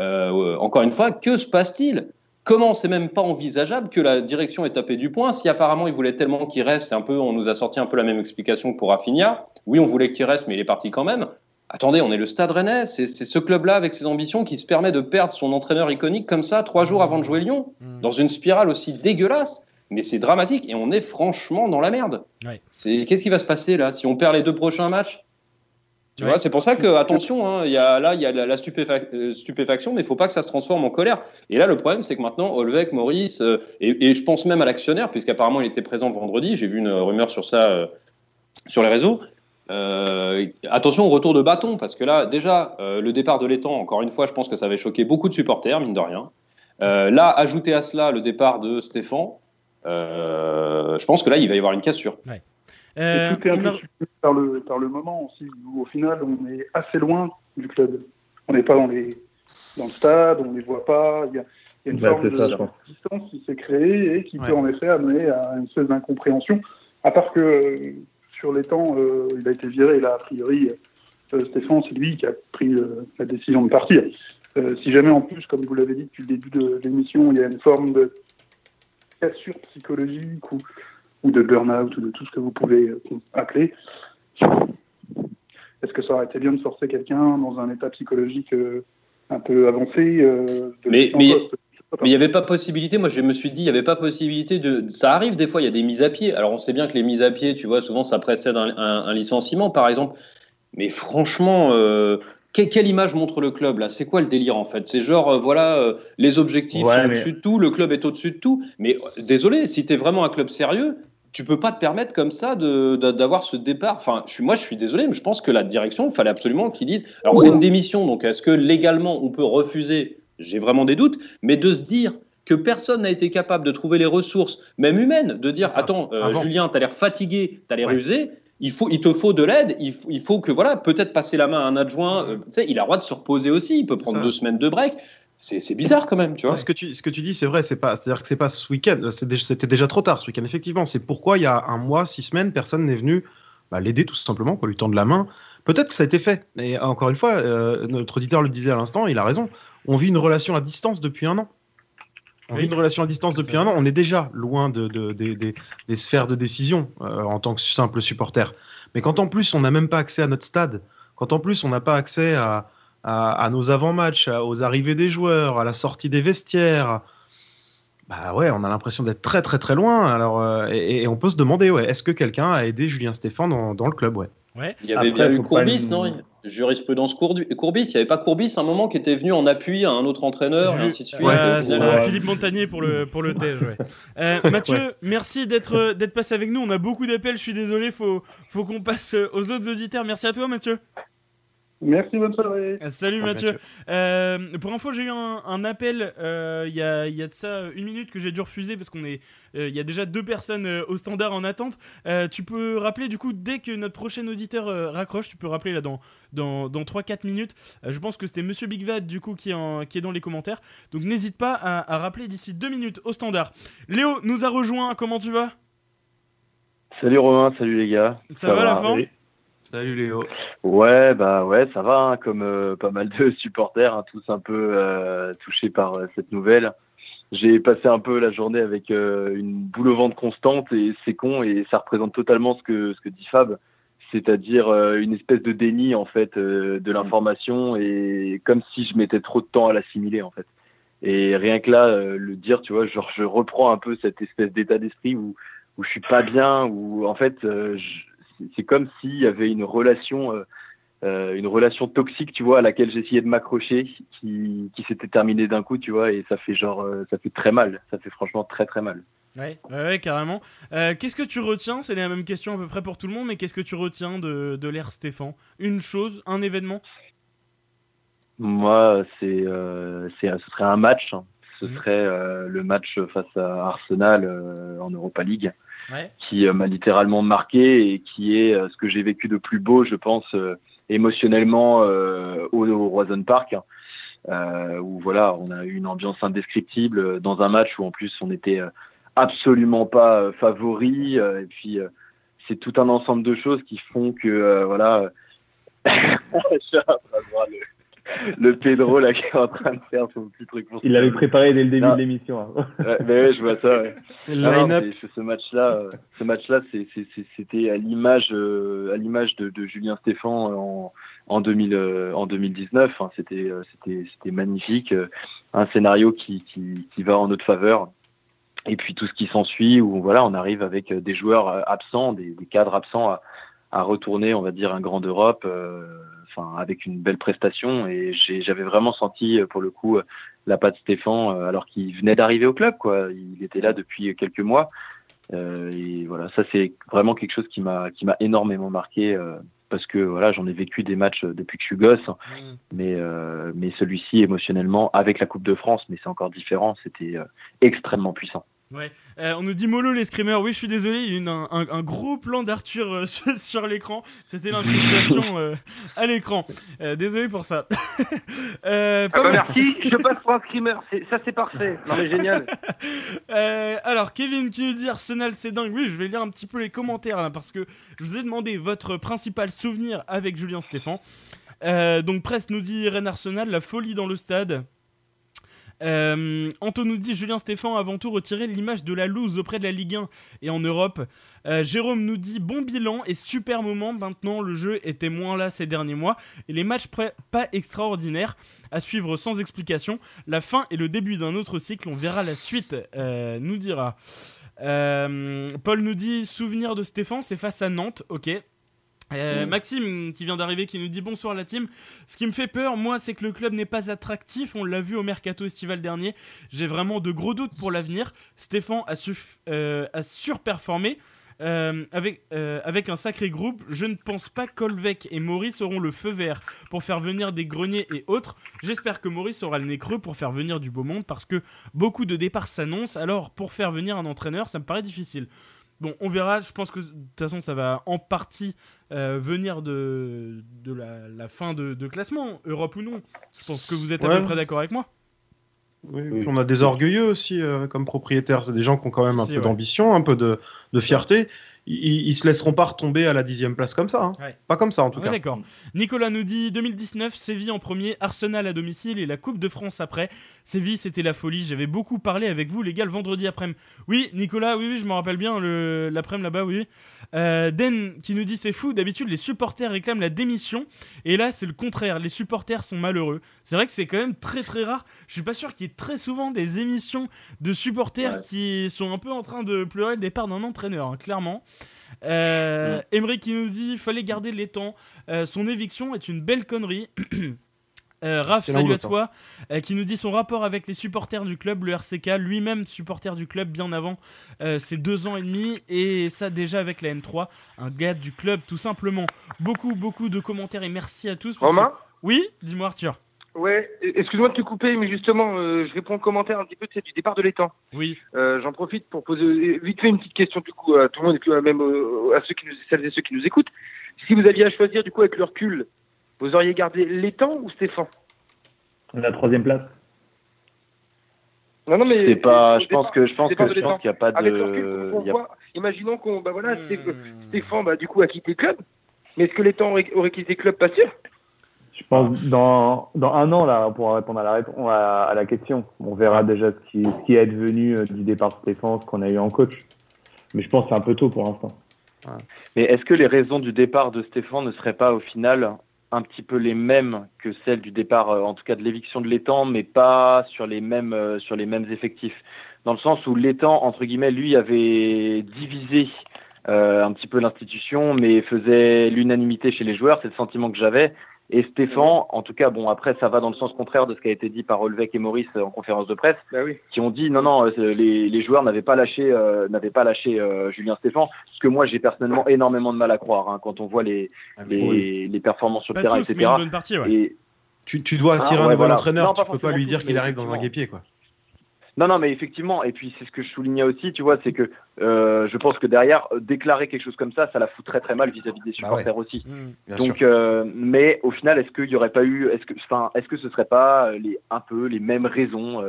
Euh, encore une fois, que se passe-t-il? Comment? C'est même pas envisageable que la direction ait tapé du poing Si apparemment il voulait tellement qu'il reste, un peu, on nous a sorti un peu la même explication que pour Rafinha. Oui, on voulait qu'il reste, mais il est parti quand même. Attendez, on est le Stade Rennais, c'est ce club-là avec ses ambitions qui se permet de perdre son entraîneur iconique comme ça trois jours avant de jouer Lyon, mmh. dans une spirale aussi dégueulasse. Mais c'est dramatique et on est franchement dans la merde. Qu'est-ce qui va se passer là? Si on perd les deux prochains matchs tu vois, c'est pour ça que, attention, hein, y a, là, il y a la, euh, stupéfaction, mais il faut pas que ça se transforme en colère. Et là, le problème, c'est que maintenant, Olvec, Maurice, euh, et, je pense même à l'actionnaire, puisqu'apparemment, il était présent vendredi, j'ai vu une rumeur sur ça euh, sur les réseaux. attention au retour de bâton, parce que là, déjà, le départ de l'étang, encore une fois, je pense que ça avait choqué beaucoup de supporters, mine de rien. là, ajouter à cela le départ de Stéphane, je pense que là, il va y avoir une cassure. Ouais. Euh, tout est un peu par, le, par le moment aussi, où au final, on est assez loin du club. On n'est pas dans, les, dans le stade, on ne les voit pas. Il y a, une forme de distance qui s'est créée et qui peut en effet amener à une espèce d'incompréhension. À part que euh, sur les temps, euh, il a été viré, là, a priori, Stéphane, c'est lui qui a pris la décision de partir. si jamais en plus, comme vous l'avez dit depuis le début de l'émission, il y a une forme de cassure psychologique ou, ou de burn-out ou de tout ce que vous pouvez appeler. Est-ce que ça aurait été bien de forcer quelqu'un dans un état psychologique un peu avancé mais, mais, mais il n'y avait pas possibilité, moi je me suis dit, il n'y avait pas possibilité de. Ça arrive des fois, il y a des mises à pied. Alors on sait bien que les mises à pied, tu vois, souvent ça précède un, licenciement par exemple. Mais franchement, euh, quelle, image montre le club là? C'est quoi le délire en fait? C'est genre, euh, voilà, euh, les objectifs sont au-dessus de tout, le club est au-dessus de tout. Mais désolé, si tu es vraiment un club sérieux, tu peux pas te permettre comme ça d'avoir ce départ. Enfin, je suis, moi, je suis désolé, mais je pense que la direction, il fallait absolument qu'ils disent. Alors, c'est une démission, donc est-ce que légalement on peut refuser? J'ai vraiment des doutes, mais de se dire que personne n'a été capable de trouver les ressources, même humaines, de dire attends, euh, Julien, tu as l'air fatigué, tu as l'air usé, il, faut, il te faut de l'aide, il, il, faut que, voilà, peut-être passer la main à un adjoint, euh, tu sais, il a le droit de se reposer aussi, il peut prendre deux semaines de break. C'est bizarre quand même, tu vois. ce, que tu, ce que tu dis, c'est vrai, c'est pas, c'est-à-dire que c'est pas ce week-end, c'était déjà trop tard ce week-end, effectivement. C'est pourquoi il y a un mois, six semaines, personne n'est venu bah, l'aider tout simplement pour lui tendre la main. Peut-être que ça a été fait. Et encore une fois, euh, notre auditeur le disait à l'instant, il a raison. On vit une relation à distance depuis un an. On vit une relation à distance depuis un an. On est déjà loin de, des sphères de décision euh, en tant que simple supporter. Mais quand en plus on n'a même pas accès à notre stade, quand en plus on n'a pas accès à, à, nos avant-matchs, aux arrivées des joueurs, à la sortie des vestiaires, bah ouais, on a l'impression d'être très très très loin. Alors, euh, et, on peut se demander, ouais, est-ce que quelqu'un a aidé Julien Stéphane dans, dans le club, ouais? Ouais. Il y avait bien eu Courbis, non? Jurisprudence Courbis. Il n'y avait pas Courbis, un moment qui était venu en appui à un autre entraîneur, et ainsi de suite. Ouais, Philippe Montagnier pour le, pour le TEJ. Euh, Mathieu, merci d'être d'être passé avec nous. On a beaucoup d'appels, je suis désolé, faut, faut qu'on passe aux autres auditeurs. Merci à toi, Mathieu. Merci, bonne soirée. Euh, salut Mathieu. Euh, pour info, j'ai eu un, appel euh, il y, a, y, a, de ça une minute que j'ai dû refuser parce qu'on est, il y a déjà deux personnes au standard en attente. tu peux rappeler du coup dès que notre prochain auditeur raccroche, tu peux rappeler là dans dans, dans 3-4 minutes. je pense que c'était Monsieur Big Vad du coup qui est, en, qui est dans les commentaires. Donc n'hésite pas à, rappeler d'ici deux minutes au standard. Léo nous a rejoint. Comment tu vas? Salut Romain, salut les gars. Ça, va, la forme? Salut Léo. Ouais, bah ouais, ça va, hein, comme euh, pas mal de supporters, hein, tous un peu euh, touchés par euh, cette nouvelle. J'ai passé un peu la journée avec une boule au ventre constante et c'est con et ça représente totalement ce que ce que dit Fab, c'est-à-dire une espèce de déni en fait de l'information et comme si je mettais trop de temps à l'assimiler en fait. Et rien que là, le dire, tu vois, genre je reprends un peu cette espèce d'état d'esprit où où je suis pas bien, où en fait je, c'est comme s'il y avait une relation, euh, euh, une relation toxique, tu vois, à laquelle j'essayais de m'accrocher, qui, s'était terminée d'un coup, tu vois, et ça fait genre, euh, ça fait très mal, ça fait franchement très très mal. Ouais, ouais, carrément. qu'est-ce que tu retiens? C'est la même question à peu près pour tout le monde, mais qu'est-ce que tu retiens de, de l'ère Stéphane? Une chose, un événement? Moi, c'est, c'est, ce serait un match. Hein. Ce mhm. serait le match face à Arsenal en Europa League qui euh, m'a littéralement marqué et qui est euh, ce que j'ai vécu de plus beau, je pense, euh, émotionnellement au, au Roison Park. Euh, où voilà, on a eu une ambiance indescriptible dans un match où en plus on n'était absolument pas favori. et puis c'est tout un ensemble de choses qui font que voilà. le Pedro là qui est en train de faire son petit truc pour Il l'avait préparé dès le début de l'émission. Hein. ouais, je vois ça. ce match-là, euh, ce match-là, c'était à l'image, euh, à l'image de, Julien Stéphan en, en, 2000, euh, en 2019. Hein. C'était, c'était, c'était magnifique. Un scénario qui, qui, qui, va en notre faveur. Et puis tout ce qui s'ensuit, où voilà, on arrive avec des joueurs absents, des, des cadres absents à, à, retourner, on va dire, un grand d'Europe enfin avec une belle prestation et j'avais vraiment senti euh, pour le coup euh, la patte Stéphane euh, alors qu'il venait d'arriver au club quoi. Il était là depuis quelques mois et voilà ça c'est vraiment quelque chose qui m'a qui m'a énormément marqué parce que voilà j'en ai vécu des matchs depuis que je suis gosse mmh. mais mais celui-ci émotionnellement avec la Coupe de France mais c'est encore différent c'était extrêmement puissant. Ouais, euh, on nous dit Molo les screamers. Oui, je suis désolé, il y a eu un, un, gros plan d'Arthur euh, sur, l'écran. C'était l'incrustation euh, à l'écran. désolé pour ça. ah bah merci, je passe pour un screamer. Ça, c'est parfait. Non, mais génial. alors, Kevin qui veut dire Arsenal, c'est dingue. Oui, je vais lire un petit peu les commentaires là parce que je vous ai demandé votre principal souvenir avec Julien Stéphan. donc, Presse nous dit Rennes Arsenal, la folie dans le stade. Euh, Anton nous dit Julien Stéphan avant tout retiré l'image de la loose auprès de la Ligue 1 et en Europe. Euh, Jérôme nous dit bon bilan et super moment. Maintenant, le jeu était moins là ces derniers mois et les matchs pas extraordinaires à suivre sans explication. La fin et le début d'un autre cycle. On verra la suite, euh, nous dira. Paul nous dit souvenir de Stéphane, c'est face à Nantes. Ok, euh, Maxime qui vient d'arriver qui nous dit bonsoir la team. Ce qui me fait peur, moi, c'est que le club n'est pas attractif. On l'a vu au mercato estival dernier. J'ai vraiment de gros doutes pour l'avenir. Stéphane a, euh, a surperformé. Euh, avec, avec un sacré groupe, je ne pense pas qu'Olvec et Maurice auront le feu vert pour faire venir des greniers et autres. J'espère que Maurice aura le nez creux pour faire venir du beau monde parce que beaucoup de départs s'annoncent. Alors, pour faire venir un entraîneur, ça me paraît difficile. Bon, on verra. Je pense que de toute façon, ça va en partie euh, venir de, de la, fin de, classement, Europe ou non. Je pense que vous êtes à peu près d'accord avec moi. Oui, On a des orgueilleux aussi euh, comme propriétaires. C'est des gens qui ont quand même un peu d'ambition, un peu de, de fierté ils, ils, se laisseront pas retomber à la dixième place comme ça. Hein. Pas comme ça en tout cas. D'accord. Nicolas nous dit 2019, Séville en premier, Arsenal à domicile et la Coupe de France après. Séville, c'était la folie. J'avais beaucoup parlé avec vous, les gars, le vendredi après-midi. Oui, Nicolas, oui, oui, je me rappelle bien l'après-midi là-bas, oui. Euh, Den qui nous dit c'est fou. D'habitude, les supporters réclament la démission et là, c'est le contraire. Les supporters sont malheureux. C'est vrai que c'est quand même très très rare. Je suis pas sûr qu'il y ait très souvent des émissions de supporters qui sont un peu en train de pleurer le départ d'un entraîneur, hein, clairement. Euh, Emery qui nous dit fallait garder les temps. Euh, son éviction est une belle connerie. Euh, Raph, salut à toi, euh, qui nous dit son rapport avec les supporters du club, le RCK, lui-même supporter du club bien avant ses deux ans et demi, et ça déjà avec la N3, un gars du club tout simplement. Beaucoup, beaucoup de commentaires et merci à tous. Romain? Oui, dis-moi Arthur. Ouais, excuse-moi de te couper, mais justement, euh, je réponds aux commentaires un petit peu du départ de l'étang. Oui. Euh, j'en profite pour poser vite fait une petite question du coup à tout le monde, et même à ceux qui nous, celles et ceux qui nous écoutent. Si vous aviez à choisir du coup avec le recul, vous auriez gardé l'étang ou Stéphane? La troisième place. Non, non, mais c'est pas. Je pense que je pense que je pense qu'il n'y a pas de. imaginons qu'on, bah voilà, hmm. Stéphane, bah du coup a quitté le club. Mais est-ce que l'étang aurait, aurait quitté le club? Pas sûr. Je pense dans, dans un an, là, on pourra répondre à la, réponse, à, la question. On verra déjà ce qui, ce qui est devenu euh, du départ de Stéphane, ce qu'on a eu en coach. Mais je pense que c'est un peu tôt pour l'instant. Mais est-ce que les raisons du départ de Stéphane ne seraient pas au final un petit peu les mêmes que celles du départ, euh, en tout cas de l'éviction de l'étang, mais pas sur les mêmes, euh, sur les mêmes effectifs? Dans le sens où l'étang, entre guillemets, lui, avait divisé un petit peu l'institution, mais faisait l'unanimité chez les joueurs. C'est le sentiment que j'avais. Et Stéphane, en tout cas, bon, après, ça va dans le sens contraire de ce qui a été dit par Olvec et Maurice en conférence de presse, bah qui ont dit non, non, euh, les, joueurs n'avaient pas lâché, euh, n'avaient pas lâché euh, Julien Stéphane, ce que moi j'ai personnellement énormément de mal à croire hein, quand on voit les, ah, les, performances sur le terrain, etc. et... tu, tu, dois attirer ah, un nouvel entraîneur, tu peux pas lui dire qu'il arrive dans un guépier, quoi. Non, non, mais effectivement, et puis c'est ce que je soulignais aussi, tu vois, c'est que euh, je pense que derrière, euh, déclarer quelque chose comme ça, ça la fout très très mal vis-à-vis des bah supporters aussi. Mmh, Donc, euh, mais au final, est-ce qu'il n'y aurait pas eu, est-ce que, enfin, est-ce que ce serait pas les, un peu les mêmes raisons,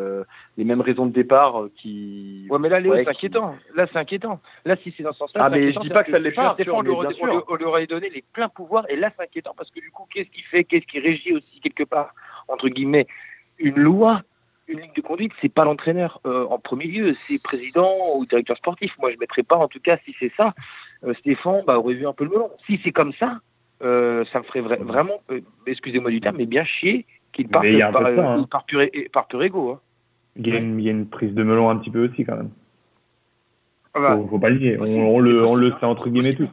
les mêmes raisons de départ qui. Ouais, mais là, Léo, c'est inquiétant. Là, c'est inquiétant. Là, si c'est dans ce sens-là. Ah, mais je dis pas que ça l'est pas. On, on, lui aurait donné les pleins pouvoirs, et là, c'est inquiétant parce que du coup, qu'est-ce qui fait, qu'est-ce qui régit aussi quelque part entre guillemets une loi une ligne de conduite, c'est pas l'entraîneur euh, en premier lieu, c'est président ou directeur sportif. Moi, je mettrais pas, en tout cas, si c'est ça, euh, Stéphane bah, aurait vu un peu le melon. Si c'est comme ça, euh, ça me ferait vraiment, excusez-moi du terme, mais bien chier qu'il parte par, hein. par, pur, par pur ego. Hein. Il, y a une, il, y a une, prise de melon un petit peu aussi, quand même. Ah bah. faut, faut, pas le dire. On, le, on le sait entre guillemets tous.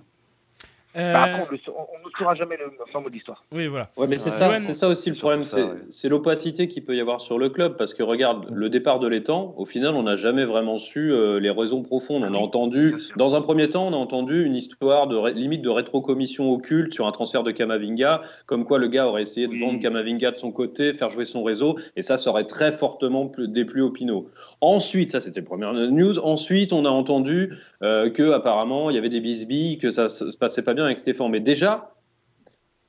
Euh... Bah, on, ne saura jamais le fin mot d'histoire. Oui, voilà. Ouais, mais c'est ça, c'est ça aussi le problème, c'est l'opacité qu'il peut y avoir sur le club, parce que regarde, le départ de l'étang, au final, on n'a jamais vraiment su euh, les raisons profondes. On a entendu, dans un premier temps, on a entendu une histoire de limite de rétrocommission occulte sur un transfert de Kamavinga, comme quoi le gars aurait essayé de vendre Kamavinga de son côté, faire jouer son réseau, et ça, ça aurait très fortement déplu au Pinot. Ensuite, ça c'était la première news. Ensuite, on a entendu euh, que apparemment il y avait des bisbilles, que ça, se passait pas bien avec Stéphane. Mais déjà,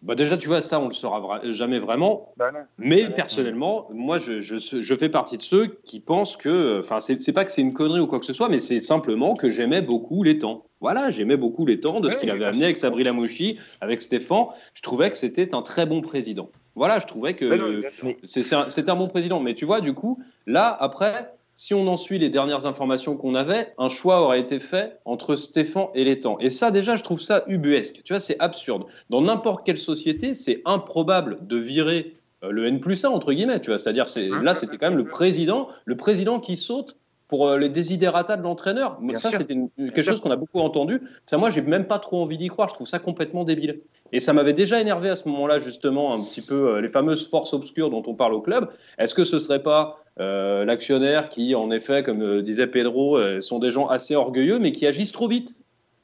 bah déjà, tu vois, ça, on le saura jamais vraiment. Bah mais personnellement, moi, je, je, fais partie de ceux qui pensent que, enfin, c'est pas que c'est une connerie ou quoi que ce soit, mais c'est simplement que j'aimais beaucoup les temps. Voilà, j'aimais beaucoup les temps de ce qu'il avait amené avec Sabri Lamouchi, avec Stéphane. Je trouvais que c'était un très bon président. Voilà, je trouvais que c'était un bon président. Mais tu vois, du coup, là, après, si on en suit les dernières informations qu'on avait, un choix aurait été fait entre Stéphane et l'étang. Et ça, déjà, je trouve ça ubuesque. Tu vois, c'est absurde. Dans n'importe quelle société, c'est improbable de virer euh, le N plus 1, entre guillemets. Tu vois, c'est-à-dire, là, c'était quand même le président, le président qui saute pour euh, les désidératas de l'entraîneur. Mais ça, c'était quelque chose qu'on a beaucoup entendu. Ça, moi, j'ai même pas trop envie d'y croire. Je trouve ça complètement débile. Et ça m'avait déjà énervé à ce moment-là, justement, un petit peu euh, les fameuses forces obscures dont on parle au club. Est-ce que ce serait pas euh, l'actionnaire qui, en effet, comme disait Pedro, sont des gens assez orgueilleux, mais qui agissent trop vite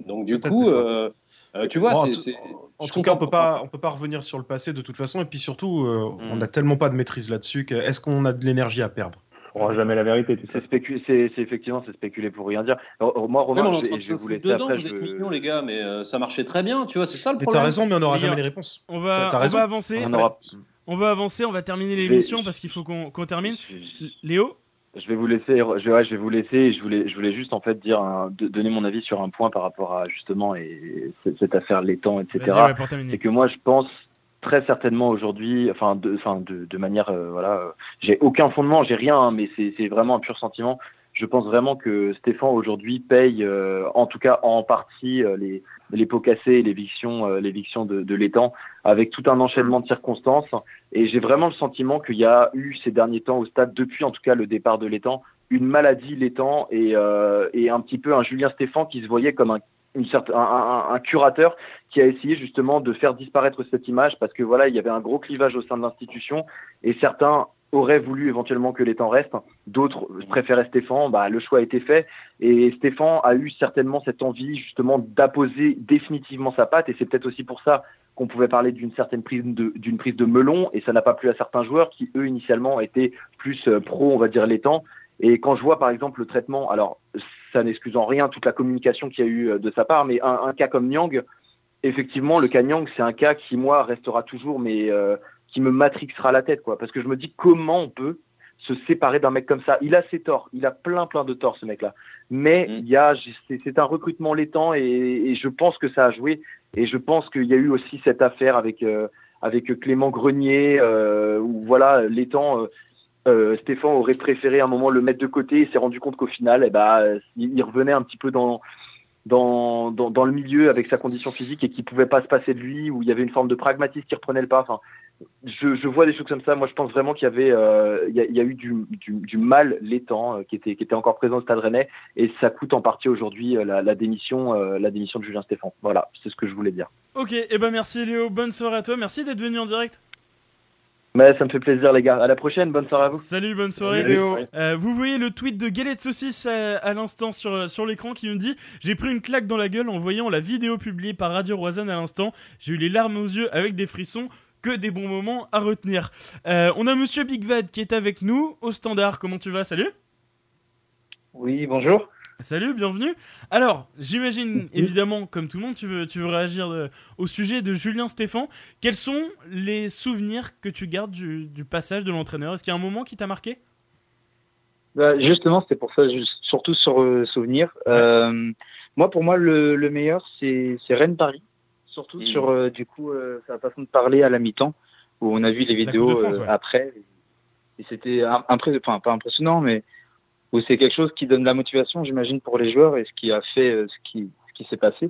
Donc, du coup. tu vois, c'est, en, tout cas, on peut pas, on peut pas revenir sur le passé de toute façon, et puis surtout, on n'a tellement pas de maîtrise là-dessus. Est-ce qu'on a de l'énergie à perdre? On jamais la vérité. C'est c'est effectivement c'est spéculer pour rien dire. moi, Romain, je, je, vous dedans, vous êtes mignons les gars, mais euh, ça marchait très bien, tu vois, c'est ça le problème. T'as raison, mais on n'aura jamais les réponses. On va, on va avancer. On, on, va avancer, on va terminer l'émission parce qu'il faut qu'on termine. Léo. Je vais vous laisser, je, vais vous laisser. Je voulais, je voulais juste en fait dire, donner mon avis sur un point par rapport à justement et cette affaire l'étang, etc. c'est que moi, je pense très certainement aujourd'hui, enfin de, enfin de, de manière, euh, voilà, j'ai aucun fondement, j'ai rien, hein, mais c'est vraiment un pur sentiment. Je pense vraiment que Stéphane aujourd'hui paye, euh, en tout cas en partie, euh, les, les pots cassés, l'éviction, l'éviction de, l'étang, avec tout un enchaînement de circonstances. Et j'ai vraiment le sentiment qu'il y a eu ces derniers temps au stade, depuis en tout cas le départ de l'étang, une maladie l'étang et, et un petit peu un Julien Stéphane qui se voyait comme un une un, un, curateur qui a essayé justement de faire disparaître cette image parce que voilà, il y avait un gros clivage au sein de l'institution et certains auraient voulu éventuellement que les temps restent, d'autres préféraient Stéphane, bah, le choix a été fait. Et Stéphane a eu certainement cette envie justement d'apposer définitivement sa patte. Et c'est peut-être aussi pour ça qu'on pouvait parler d'une certaine prise de d'une prise de melon. Et ça n'a pas plu à certains joueurs qui eux initialement étaient plus euh, pro on va dire les temps et quand je vois par exemple le traitement alors ça n'excuse en rien toute la communication qu'il y a eu euh, de sa part, mais un, cas comme Nyang, effectivement, le cas Nyang, c'est un cas qui, moi, restera toujours, mais euh, qui me matrixera la tête, quoi. Parce que je me dis comment on peut se séparer d'un mec comme ça? Il a ses torts, il a plein, plein de torts, ce mec-là. Mais mm. il y a, c'est un recrutement laitant et, je pense que ça a joué. Et je pense qu'il y a eu aussi cette affaire avec, euh, avec Clément Grenier, où voilà, l'étang euh, Stéphane aurait préféré à un moment le mettre de côté et s'est rendu compte qu'au final, eh ben, il, revenait un petit peu dans, dans, dans, le milieu avec sa condition physique et qu'il pouvait pas se passer de lui, où il y avait une forme de pragmatisme qui reprenait le pas. Enfin, je, je vois des choses comme ça. Moi, je pense vraiment qu'il y avait, euh, il, y a, eu du, du, mal l'étang euh, qui, était, qui était encore présent au Stade Rennais et ça coûte en partie aujourd'hui la, démission, la démission de Julien Stéphane. Voilà, c'est ce que je voulais dire. Ok, et eh ben merci Léo, bonne soirée à toi, merci d'être venu en direct ça me fait plaisir, les gars. À la prochaine. Bonne soirée à vous. Salut, bonne soirée, Léo. Euh, vous voyez le tweet de Galette Saucisse euh, à, l'instant sur, euh, sur l'écran qui nous dit J'ai pris une claque dans la gueule en voyant la vidéo publiée par Radio Roisanne à l'instant. J'ai eu les larmes aux yeux avec des frissons. Que des bons moments à retenir. on a Monsieur Big Vad qui est avec nous au standard. Comment tu vas? Salut. Oui, bonjour. Salut, bienvenue. Alors, j'imagine évidemment, comme tout le monde, tu veux, tu veux réagir au sujet de Julien Stéphan. Quels sont les souvenirs que tu gardes du, passage de l'entraîneur? Est-ce qu'il y a un moment qui t'a marqué? Bah, Justement, c'était pour ça, surtout sur euh, souvenirs. Euh, moi, pour moi, le, meilleur, c'est Rennes-Paris. Surtout sur, euh, du coup, sa façon de parler à la mi-temps, où on a vu les vidéos après. Et c'était impressionnant, pas impressionnant, mais où c'est quelque chose qui donne la motivation, j'imagine, pour les joueurs et ce qui a fait euh, ce qui, ce qui s'est passé.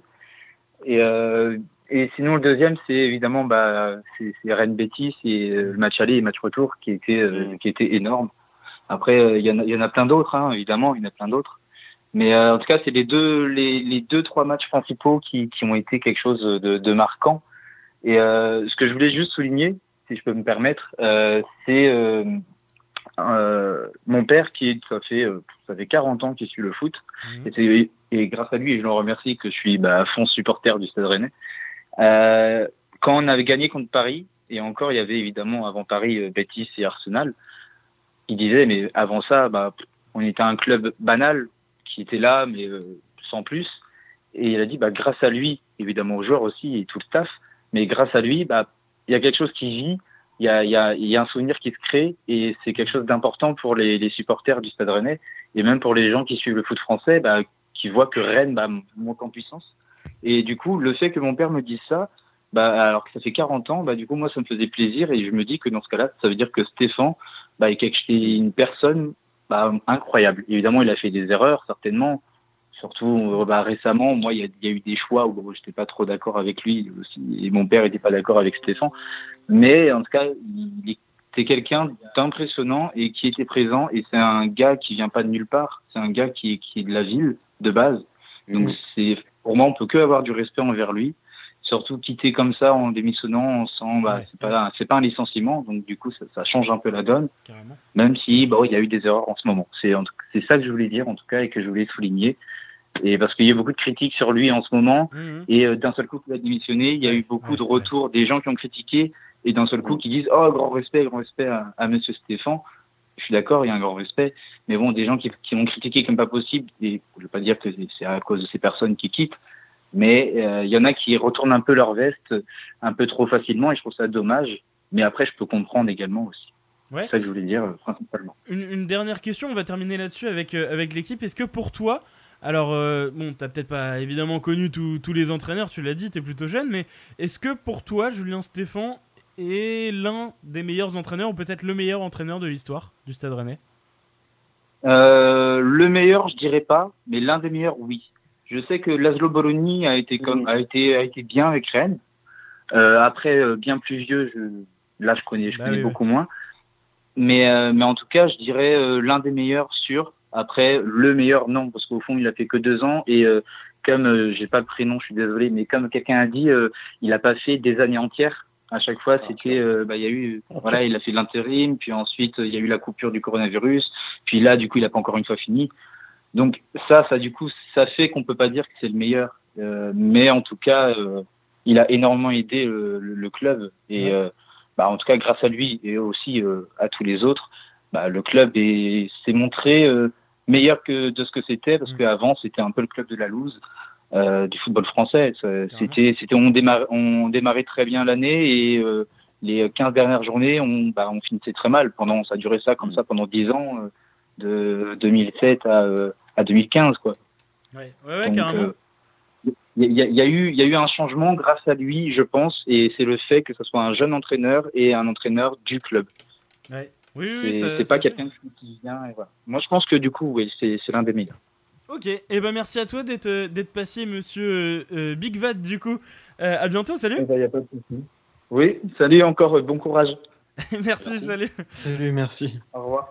Et, euh, et sinon, le deuxième, c'est évidemment bah, c'est Rennes Betis et euh, le match aller et match retour qui était, euh, qui était énorme. Après, il y, en a, y en a plein d'autres, hein, évidemment, il y en a plein d'autres. Mais en tout cas, c'est les deux, les, les, deux, trois matchs principaux qui, qui ont été quelque chose de, de marquant. Et ce que je voulais juste souligner, si je peux me permettre, c'est euh, mon père qui ça fait euh, ça fait 40 ans qu'il suit le foot mhm. et, et, grâce à lui et je le remercie que je suis bah, à fond supporter du Stade Rennais. Euh, quand on avait gagné contre Paris et encore il y avait évidemment avant Paris euh, Betis et Arsenal, il disait mais avant ça bah, on était un club banal qui était là mais sans plus et il a dit bah grâce à lui évidemment aux joueurs aussi et tout le staff mais grâce à lui bah il y a quelque chose qui vit il y a, y, a, y a, un souvenir qui se crée et c'est quelque chose d'important pour les, les, supporters du Stade Rennais et même pour les gens qui suivent le foot français, bah, qui voient que Rennes bah, monte en puissance. Et du coup, le fait que mon père me dise ça, bah, alors que ça fait 40 ans, bah, du coup, moi, ça me faisait plaisir et je me dis que dans ce cas-là, ça veut dire que Stéphane bah, est une personne bah, incroyable. Évidemment, il a fait des erreurs, certainement. Surtout bah, récemment, moi, il y, a eu des choix où je n'étais pas trop d'accord avec lui aussi, et mon père n'était pas d'accord avec Stéphane. Mais en tout cas, c'est quelqu'un d'impressionnant et qui était présent. Et c'est un gars qui vient pas de nulle part. C'est un gars qui, qui est de la ville de base. Donc, c'est pour moi, on peut que avoir du respect envers lui. Surtout quitter comme ça en démissionnant, on bah, c'est pas, c'est pas un licenciement, donc du coup, ça, change un peu la donne. Même si, bah, il y a eu des erreurs en ce moment. C'est, c'est ça que je voulais dire, en tout cas, et que je voulais souligner. Et parce qu'il y a beaucoup de critiques sur lui en ce moment, mmh, mmh. et euh, d'un seul coup qu'il a démissionné, il y a eu beaucoup de retours des gens qui ont critiqué, et d'un seul coup mmh. qui disent Oh, grand respect, grand respect à, à Monsieur Stéphane. Je suis d'accord, il y a un grand respect, mais bon, des gens qui, qui l'ont critiqué comme pas possible, et je ne veux pas dire que c'est à cause de ces personnes qui quittent, mais euh, il y en a qui retournent un peu leur veste un peu trop facilement et je trouve ça dommage. Mais après, je peux comprendre également aussi. Ouais. C'est ça que je voulais dire euh, principalement. Une, dernière question, on va terminer là-dessus avec, euh, avec l'équipe. Est-ce que pour toi, alors bon, t'as peut-être pas évidemment connu tous les entraîneurs, tu l'as dit, t'es plutôt jeune, mais est-ce que pour toi, Julien Stéphan est l'un des meilleurs entraîneurs ou peut-être le meilleur entraîneur de l'histoire du Stade Rennais? Le meilleur, je dirais pas, mais l'un des meilleurs, oui. Je sais que Laszlo Bologna a été, comme, a été, a été bien avec Rennes. Euh, après, euh, bien plus vieux, je, là, je connais, je bah connais beaucoup moins. Mais, euh, mais en tout cas, je dirais l'un des meilleurs sûr. Après, le meilleur, non, parce qu'au fond, il a fait que deux ans. Et comme j'ai pas le prénom, je suis désolé, mais comme quelqu'un a dit, il a pas fait des années entières. À chaque fois, c'était, bah, il y a eu, voilà, il a fait de l'intérim, puis ensuite, il y a eu la coupure du coronavirus, puis là, du coup, il a pas encore une fois fini. Donc ça, ça du coup, ça fait qu'on peut pas dire que c'est le meilleur, euh, mais en tout cas, euh, il a énormément aidé le, club et euh, bah, en tout cas grâce à lui et aussi à tous les autres, bah, le club s'est montré meilleur que de ce que c'était parce mmh. qu'avant c'était un peu le club de la loose. du football français. C'était, c'était, on, démarrait, on démarrait très bien l'année et les 15 dernières journées, on, bah, on finissait très mal. Pendant, ça a duré ça comme mmh. ça pendant 10 ans de 2007 à, euh, à 2015. Quoi. Ouais, ouais, carrément. il y, a eu, il y a eu un changement grâce à lui, je pense, et c'est le fait que ce soit un jeune entraîneur et un entraîneur du club. Ouais. Oui, oui, c'est pas quelqu'un qui vient. Et voilà. Moi, je pense que du coup, oui, c'est l'un des meilleurs. Ok, et eh ben merci à toi d'être passé, monsieur euh, Big Vat, du coup. Euh, à bientôt, salut. Eh ben, y a pas de oui, salut encore, bon courage. merci, salut. Salut, merci. Au revoir.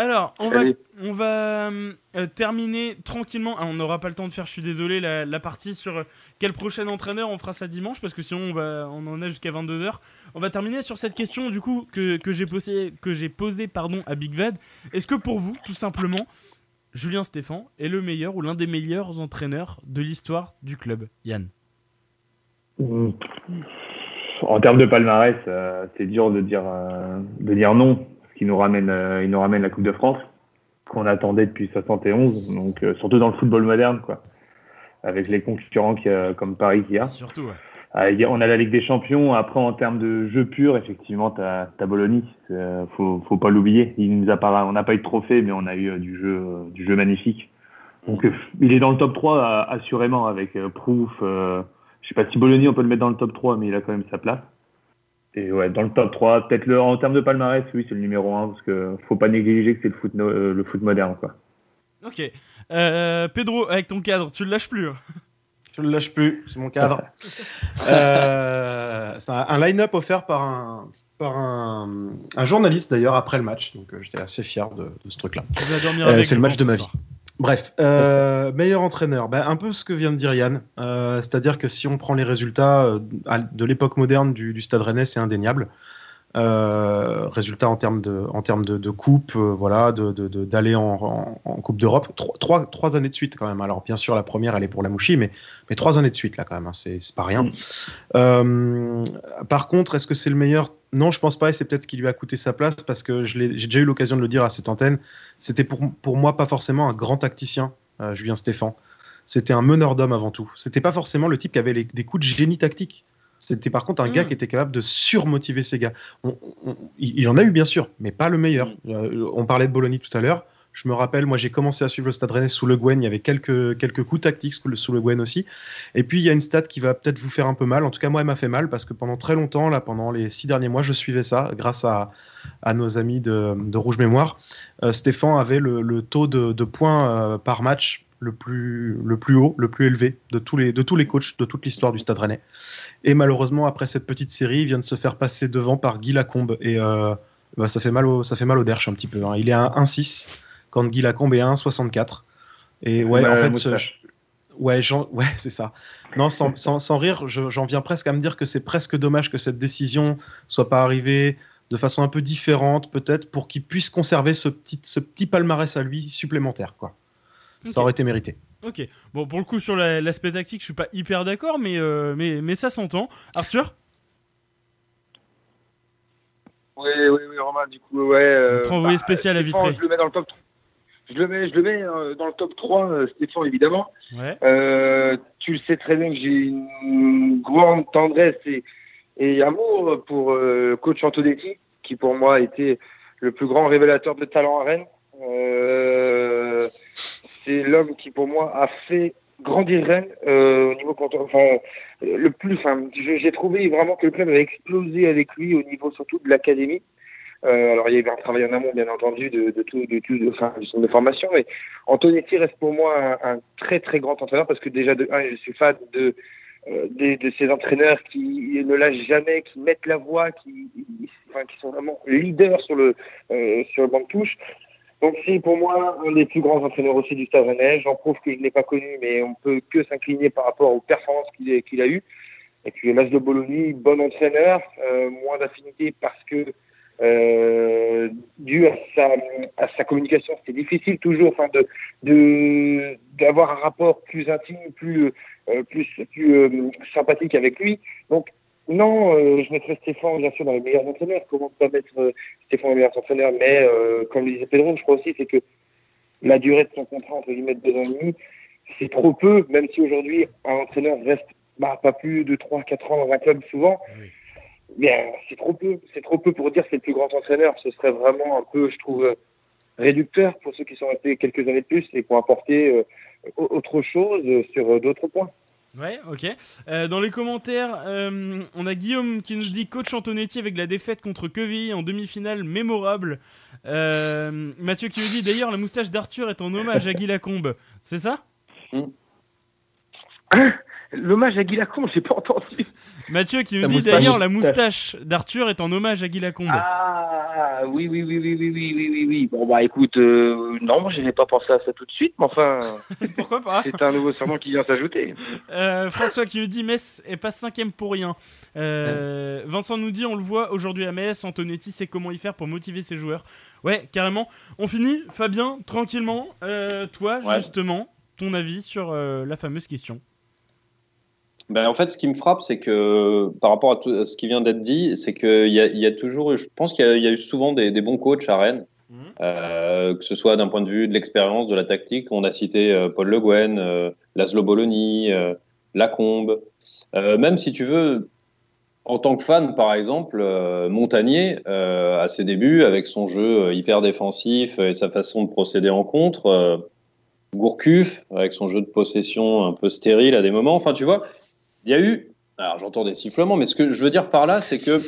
Alors, on va, on va euh, terminer tranquillement. Ah, on n'aura pas le temps de faire, je suis désolé, la, partie sur euh, quel prochain entraîneur. On fera ça dimanche parce que sinon on, va, on en a jusqu'à 22h. On va terminer sur cette question du coup que, que j'ai posée posé, pardon, à Big Vad. Est-ce que pour vous, tout simplement, Julien Stéphan est le meilleur ou l'un des meilleurs entraîneurs de l'histoire du club? Yann En termes de palmarès, euh, c'est dur de dire, de dire non qui nous ramène, euh, il nous ramène la Coupe de France qu'on attendait depuis 71. Donc euh, surtout dans le football moderne, quoi, avec les concurrents qui, comme Paris qui a. Surtout. Ouais. On a la Ligue des Champions. Après, en termes de jeu pur, effectivement, tu as, as, Bologna. Faut, faut pas l'oublier. Il nous a pas, on n'a pas eu de trophée, mais on a eu du jeu, du jeu magnifique. Donc, il est dans le top 3 assurément avec Proof. je sais pas si Bologna on peut le mettre dans le top 3, mais il a quand même sa place. Et ouais, dans le top 3, peut-être le, en termes de palmarès, oui, c'est le numéro 1, parce qu'il faut pas négliger que c'est le foot, euh, le foot moderne. Quoi. Ok. Euh, Pedro, avec ton cadre, tu le lâches plus hein Je le lâche plus, c'est mon cadre. euh, c'est un, line-up offert par un, par un, un journaliste d'ailleurs après le match, donc euh, j'étais assez fier de, de ce truc-là. c'est le match de ma vie. Bref, euh, meilleur entraîneur, ben, un peu ce que vient de dire Yann, euh, c'est-à-dire que si on prend les résultats euh, de l'époque moderne du, Stade Rennais, c'est indéniable. résultats en termes de, en termes de, coupe, voilà, d'aller en, Coupe d'Europe, trois, trois, années de suite quand même. Alors bien sûr, la première, elle est pour la Mouchi, mais, mais trois années de suite là quand même, hein, c'est pas rien. Mm. par contre, est-ce que c'est le meilleur non, je pense pas, et c'est peut-être ce qui lui a coûté sa place, parce que j'ai déjà eu l'occasion de le dire à cette antenne, c'était pour, pour moi pas forcément un grand tacticien, euh, Julien Stéphan. C'était un meneur d'hommes avant tout. C'était pas forcément le type qui avait des coups de génie tactique. C'était par contre un gars mm. qui était capable de surmotiver ses gars. il, en a eu bien sûr, mais pas le meilleur. Mm. Euh, on parlait de Bologna tout à l'heure. Je me rappelle, moi j'ai commencé à suivre le Stade Rennais sous Le Guen, il y avait quelques, quelques coups tactiques sous le, Guen aussi. Et puis il y a une stat qui va peut-être vous faire un peu mal, en tout cas moi elle m'a fait mal parce que pendant très longtemps, là pendant les six derniers mois, je suivais ça grâce à, nos amis de, Rouge Mémoire. Euh, Stéphane avait le, taux de, de points euh, par match le plus, le plus haut, le plus élevé de tous les, de tous les coachs de toute l'histoire du Stade Rennais. Et malheureusement, après cette petite série, il vient de se faire passer devant par Guy Lacombe. Et euh, bah, ça, fait mal au, ça fait mal au derche un petit peu. Hein. Il est à 1,6 quand Guy Lacombe est à 1,64. Et ouais, en fait, ouais, ouais c'est ça. Non, sans, sans, sans rire, j'en viens presque à me dire que c'est presque dommage que cette décision soit pas arrivée de façon un peu différente, peut-être, pour qu'il puisse conserver ce petit, ce petit palmarès à lui supplémentaire, quoi. Ça aurait été mérité. Ok. Bon, pour le coup, sur l'aspect tactique, je suis pas hyper d'accord, mais, euh, mais, mais ça s'entend. Arthur? Oui, oui, oui, Romain, du coup, ouais. Euh, bah, spécial à Vitré. Je le mets dans le top je le mets, je le mets euh, dans le top 3, Stéphane, évidemment. Ouais. tu le sais très bien que j'ai une grande tendresse et, et amour pour coach Antonetti, qui pour moi a été le plus grand révélateur de talent à Rennes. Euh, c'est l'homme qui, pour moi, a fait grandir Rennes euh, au niveau enfin, le plus. Enfin, j'ai trouvé vraiment que le club avait explosé avec lui au niveau surtout de l'académie. Euh, alors il y avait un travail en amont, bien entendu, de, de tout, de tout, de, enfin, du centre de formation. Mais Antonetti reste pour moi un, très très grand entraîneur parce que déjà de un, je suis fan de euh, de, de ces entraîneurs qui ne lâchent jamais, qui mettent la voix, qui, enfin, qui sont vraiment leaders sur le euh, sur le banc de touche. Donc c'est pour moi un des plus grands entraîneurs aussi du Stade Rennais. J'en prouve que je ne l'ai pas connu, mais on peut que s'incliner par rapport aux performances qu'il a eues. Et puis de Bologna, bon entraîneur, euh, moins d'affinité parce que euh, dû à sa, à sa communication, c'était difficile toujours, enfin de d'avoir un rapport plus intime, plus euh, plus plus euh, sympathique avec lui. Donc non, euh, je mettrais Stéphane, bien sûr, dans les meilleurs entraîneurs. Comment pas mettre euh, Stéphane dans les meilleurs entraîneurs? Mais euh, comme le disait Pedro, je crois aussi, c'est que la durée de son contrat, entre guillemets, de deux ans et demi, c'est trop peu, même si aujourd'hui, un entraîneur reste bah, pas plus de 3-4 ans dans un club souvent. Mais c'est trop peu. C'est trop peu pour dire que c'est le plus grand entraîneur. Ce serait vraiment un peu, je trouve, réducteur pour ceux qui sont restés quelques années de plus et qui ont apporté autre chose sur d'autres points. Ouais, ok. Euh, dans les commentaires, euh, on a Guillaume qui nous dit coach Antonetti avec la défaite contre Quevilly en demi-finale mémorable. Euh, Mathieu qui nous dit d'ailleurs la moustache d'Arthur est en hommage à Guy Lacombe. C'est ça? Hmm. L'hommage à Guy Lacombe, j'ai pas entendu. Mathieu qui nous dit d'ailleurs la moustache d'Arthur est en hommage à Guy Lacombe. Ah oui, oui, oui, oui, oui, oui, oui, oui. Bon, bah écoute, euh, non, je n'ai pas pensé à ça tout de suite, mais enfin. Pourquoi pas? C'est un nouveau serment qui vient s'ajouter. Euh, François qui nous dit Metz est pas cinquième pour rien. Euh, Vincent nous dit on le voit aujourd'hui à Metz, Antonetti sait comment y faire pour motiver ses joueurs. Ouais, carrément. On finit, Fabien, tranquillement. Euh, toi, justement, ton avis sur la fameuse question ben, en fait, ce qui me frappe, c'est que par rapport à, tout, ce qui vient d'être dit, c'est qu'il y, y, a toujours, je pense qu'il y, a eu souvent des, bons coachs à Rennes, mhm. euh, que ce soit d'un point de vue de l'expérience, de la tactique. On a cité euh, Paul Le Guen, euh, Laszlo Bologna, euh, Lacombe. même si tu veux, en tant que fan, par exemple, Montagnier, à ses débuts, avec son jeu hyper défensif et sa façon de procéder en contre. Gourcuff, avec son jeu de possession un peu stérile à des moments. Enfin, tu vois, il y a eu, alors j'entends des sifflements, mais ce que je veux dire par là, c'est que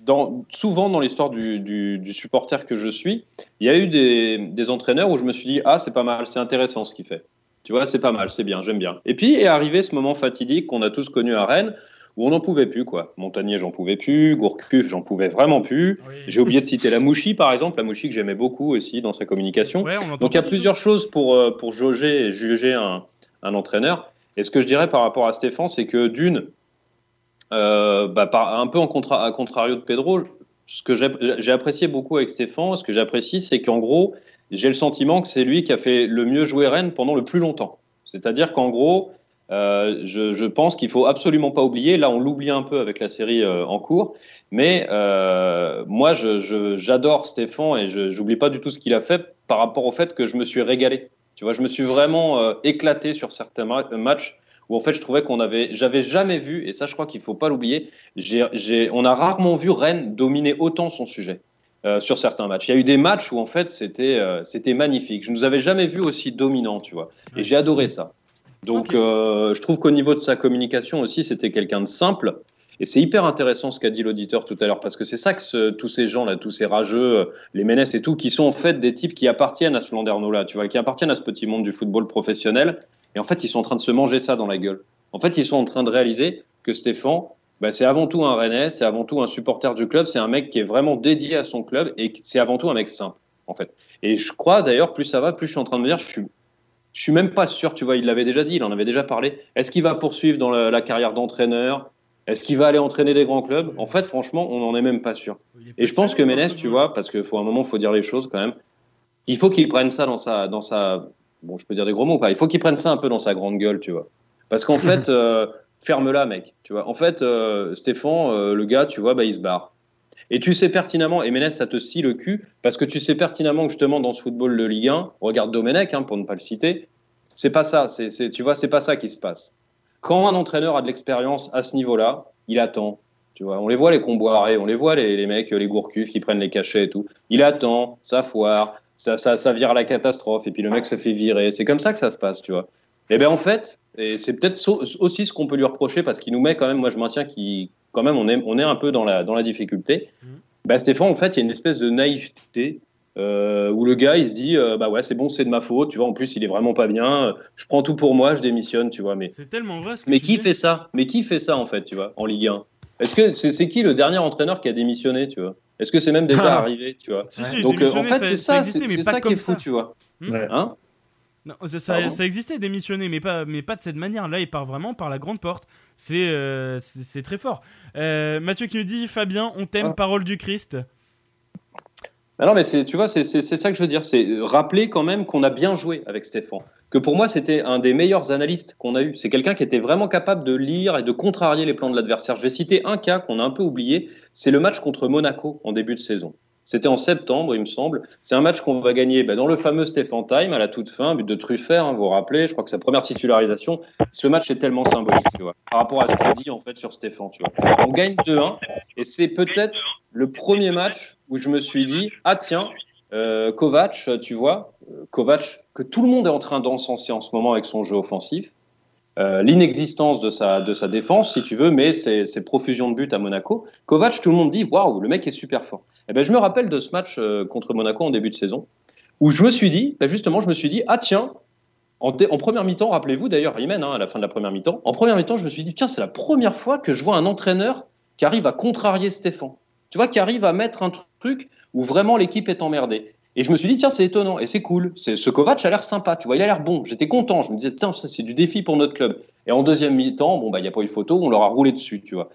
dans, souvent dans l'histoire du, du, supporter que je suis, il y a eu des, des entraîneurs où je me suis dit ah c'est pas mal, c'est intéressant ce qu'il fait. Tu vois, c'est pas mal, c'est bien, j'aime bien. Et puis est arrivé ce moment fatidique qu'on a tous connu à Rennes où on n'en pouvait plus quoi. Montagnier, j'en pouvais plus, Gourcuff, j'en pouvais vraiment plus. J'ai oublié de citer la Mouchi par exemple, la Mouchi que j'aimais beaucoup aussi dans sa communication. Donc il y a plusieurs choses pour euh, pour jauger et juger un, un entraîneur. Et ce que je dirais par rapport à Stéphane, c'est que d'une, euh, bah, un peu en contra, à contrario de Pedro, ce que j'ai apprécié beaucoup avec Stéphane, ce que j'apprécie, c'est qu'en gros, j'ai le sentiment que c'est lui qui a fait le mieux jouer Rennes pendant le plus longtemps. C'est-à-dire qu'en gros, euh, je, pense qu'il faut absolument pas oublier. Là, on l'oublie un peu avec la série euh, en cours, mais moi, j'adore Stéphane et je n'oublie pas du tout ce qu'il a fait par rapport au fait que je me suis régalé. Tu vois, je me suis vraiment euh, éclaté sur certains matchs où en fait je trouvais qu'on avait, j'avais jamais vu, et ça je crois qu'il faut pas l'oublier, on a rarement vu Rennes dominer autant son sujet. sur certains matchs. Il y a eu des matchs où en fait c'était c'était magnifique. Je ne nous avais jamais vu aussi dominant, tu vois. Et j'ai adoré ça. Donc je trouve qu'au niveau de sa communication aussi, c'était quelqu'un de simple. Et c'est hyper intéressant ce qu'a dit l'auditeur tout à l'heure, parce que c'est ça que tous ces gens-là, tous ces rageux, euh, les Ménès et tout, qui sont en fait des types qui appartiennent à ce Landerneau-là, tu vois, qui appartiennent à ce petit monde du football professionnel. Et en fait, ils sont en train de se manger ça dans la gueule. En fait, ils sont en train de réaliser que Stéphane, bah, c'est avant tout un Rennais, c'est avant tout un supporter du club, c'est un mec qui est vraiment dédié à son club et c'est avant tout un mec simple, en fait. Et je crois d'ailleurs, plus ça va, plus je suis en train de me dire, je suis, je suis même pas sûr, tu vois, il l'avait déjà dit, il en avait déjà parlé. Est-ce qu'il va poursuivre dans la carrière d'entraîneur? Est-ce qu'il va aller entraîner des grands clubs? En fait, franchement, on n'en est même pas sûr. Et je pense que Ménès, tu vois, parce qu'il faut un moment, il faut dire les choses quand même. Il faut qu'il prenne ça dans sa, dans sa, bon, je peux dire des gros mots, pas. Il faut qu'il prenne ça un peu dans sa grande gueule, tu vois. Parce qu'en fait, euh, ferme-la, mec. Tu vois. En fait, euh, Stéphane, euh, le gars, tu vois, bah, il se barre. Et tu sais pertinemment, et Ménès, ça te scie le cul, parce que tu sais pertinemment que justement dans ce football de Ligue 1, regarde Domenech, hein, pour ne pas le citer, c'est pas ça. C'est, tu vois, c'est pas ça qui se passe. Quand un entraîneur a de l'expérience à ce niveau-là, il attend. Tu vois, on les voit les comboirés, on les voit les, les mecs, les gourcuffs qui prennent les cachets et tout. Il attend, ça foire, ça, ça, ça vire à la catastrophe, et puis le mec se fait virer. C'est comme ça que ça se passe, tu vois. Et eh bien en fait, et c'est peut-être aussi ce qu'on peut lui reprocher parce qu'il nous met quand même, moi je maintiens qu'il, quand même, on est, on est un peu dans la, dans la difficulté. Mmh. Bah, Stéphane, en fait, il y a une espèce de naïveté euh, où le gars il se dit euh, bah ouais c'est bon c'est de ma faute tu vois en plus il est vraiment pas bien je prends tout pour moi je démissionne tu vois mais c'est tellement vrai mais qui fait ça? Mais qui fait ça en fait tu vois en Ligue 1 est-ce que c'est qui le dernier entraîneur qui a démissionné tu vois? Est-ce que c'est même déjà arrivé tu vois? Donc euh, en fait c'est ça c'est ça qui est fou tu vois hmm. hein? Non, ça, ça, existait démissionner, mais pas, mais pas de cette manière. Là, il part vraiment par la grande porte. C'est c'est très fort. Mathieu qui nous dit Fabien, on t'aime, ah. parole du Christ. Non, mais tu vois, c'est ça que je veux dire. C'est rappeler quand même qu'on a bien joué avec Stéphane. Que pour moi, c'était un des meilleurs analystes qu'on a eu. C'est quelqu'un qui était vraiment capable de lire et de contrarier les plans de l'adversaire. Je vais citer un cas qu'on a un peu oublié. C'est le match contre Monaco en début de saison. C'était en septembre, il me semble. C'est un match qu'on va gagner bah, dans le fameux Stéphane Time à la toute fin, but de Truffert, hein, vous vous rappelez. Je crois que sa première titularisation. Ce match est tellement symbolique, tu vois, par rapport à ce qu'il dit en fait sur Stéphane. On gagne 2-1 et c'est peut-être le premier match où je me suis dit ah tiens, euh, Kovac, tu vois, euh, Kovac que tout le monde est en train d'encenser en ce moment avec son jeu offensif. Euh, l'inexistence de sa, de sa défense, si tu veux, mais ses, profusions de buts à Monaco. Kovac, tout le monde dit waouh, le mec est super fort. Et eh ben, je me rappelle de ce match euh, contre Monaco en début de saison, où je me suis dit, ben justement, je me suis dit, ah tiens, en, en première mi-temps, rappelez-vous d'ailleurs, Imen, hein, à la fin de la première mi-temps, en première mi-temps, je me suis dit, tiens, c'est la première fois que je vois un entraîneur qui arrive à contrarier Stéphane. Tu vois, qui arrive à mettre un truc où vraiment l'équipe est emmerdée. Et je me suis dit, tiens, c'est étonnant et c'est cool. C'est, ce Kovac a l'air sympa, tu vois, il a l'air bon. J'étais content. Je me disais, tiens, ça, c'est du défi pour notre club. Et en deuxième mi-temps, bon, bah, il n'y a pas eu photo, on leur a roulé dessus, tu vois.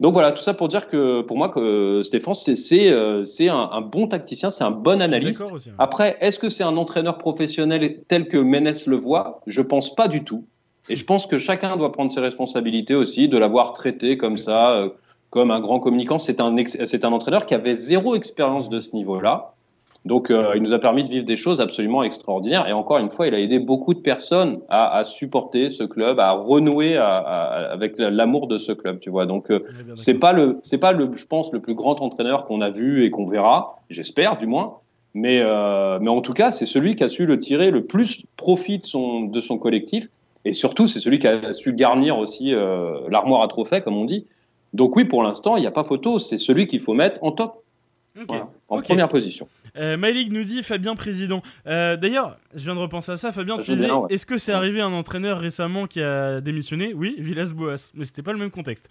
Donc voilà, tout ça pour dire que pour moi, que Stéphane, c'est, c'est, euh, un, bon tacticien, c'est un bon analyste. Hein. Après, est-ce que c'est un entraîneur professionnel tel que Ménès le voit? Je pense pas du tout. Et je pense que chacun doit prendre ses responsabilités aussi, de l'avoir traité comme ça, euh, comme un grand communicant. C'est un, c'est un entraîneur qui avait zéro expérience de ce niveau-là. Donc, euh, il nous a permis de vivre des choses absolument extraordinaires. Et encore une fois, il a aidé beaucoup de personnes à, supporter ce club, à renouer avec l'amour de ce club. Tu vois. Donc, euh, c'est pas le, c'est pas le, je pense, le plus grand entraîneur qu'on a vu et qu'on verra. J'espère, du moins. Mais, euh, mais en tout cas, c'est celui qui a su le tirer le plus profit de son, de son collectif. Et surtout, c'est celui qui a su garnir aussi l'armoire à trophées, comme on dit. Donc oui, pour l'instant, il n'y a pas photo. C'est celui qu'il faut mettre en top. en première position. Euh, nous dit Fabien président. Euh, d'ailleurs, je viens de repenser à ça. Fabien, tu disais, est-ce que c'est arrivé un entraîneur récemment qui a démissionné? Oui, Villas-Boas, mais c'était pas le même contexte.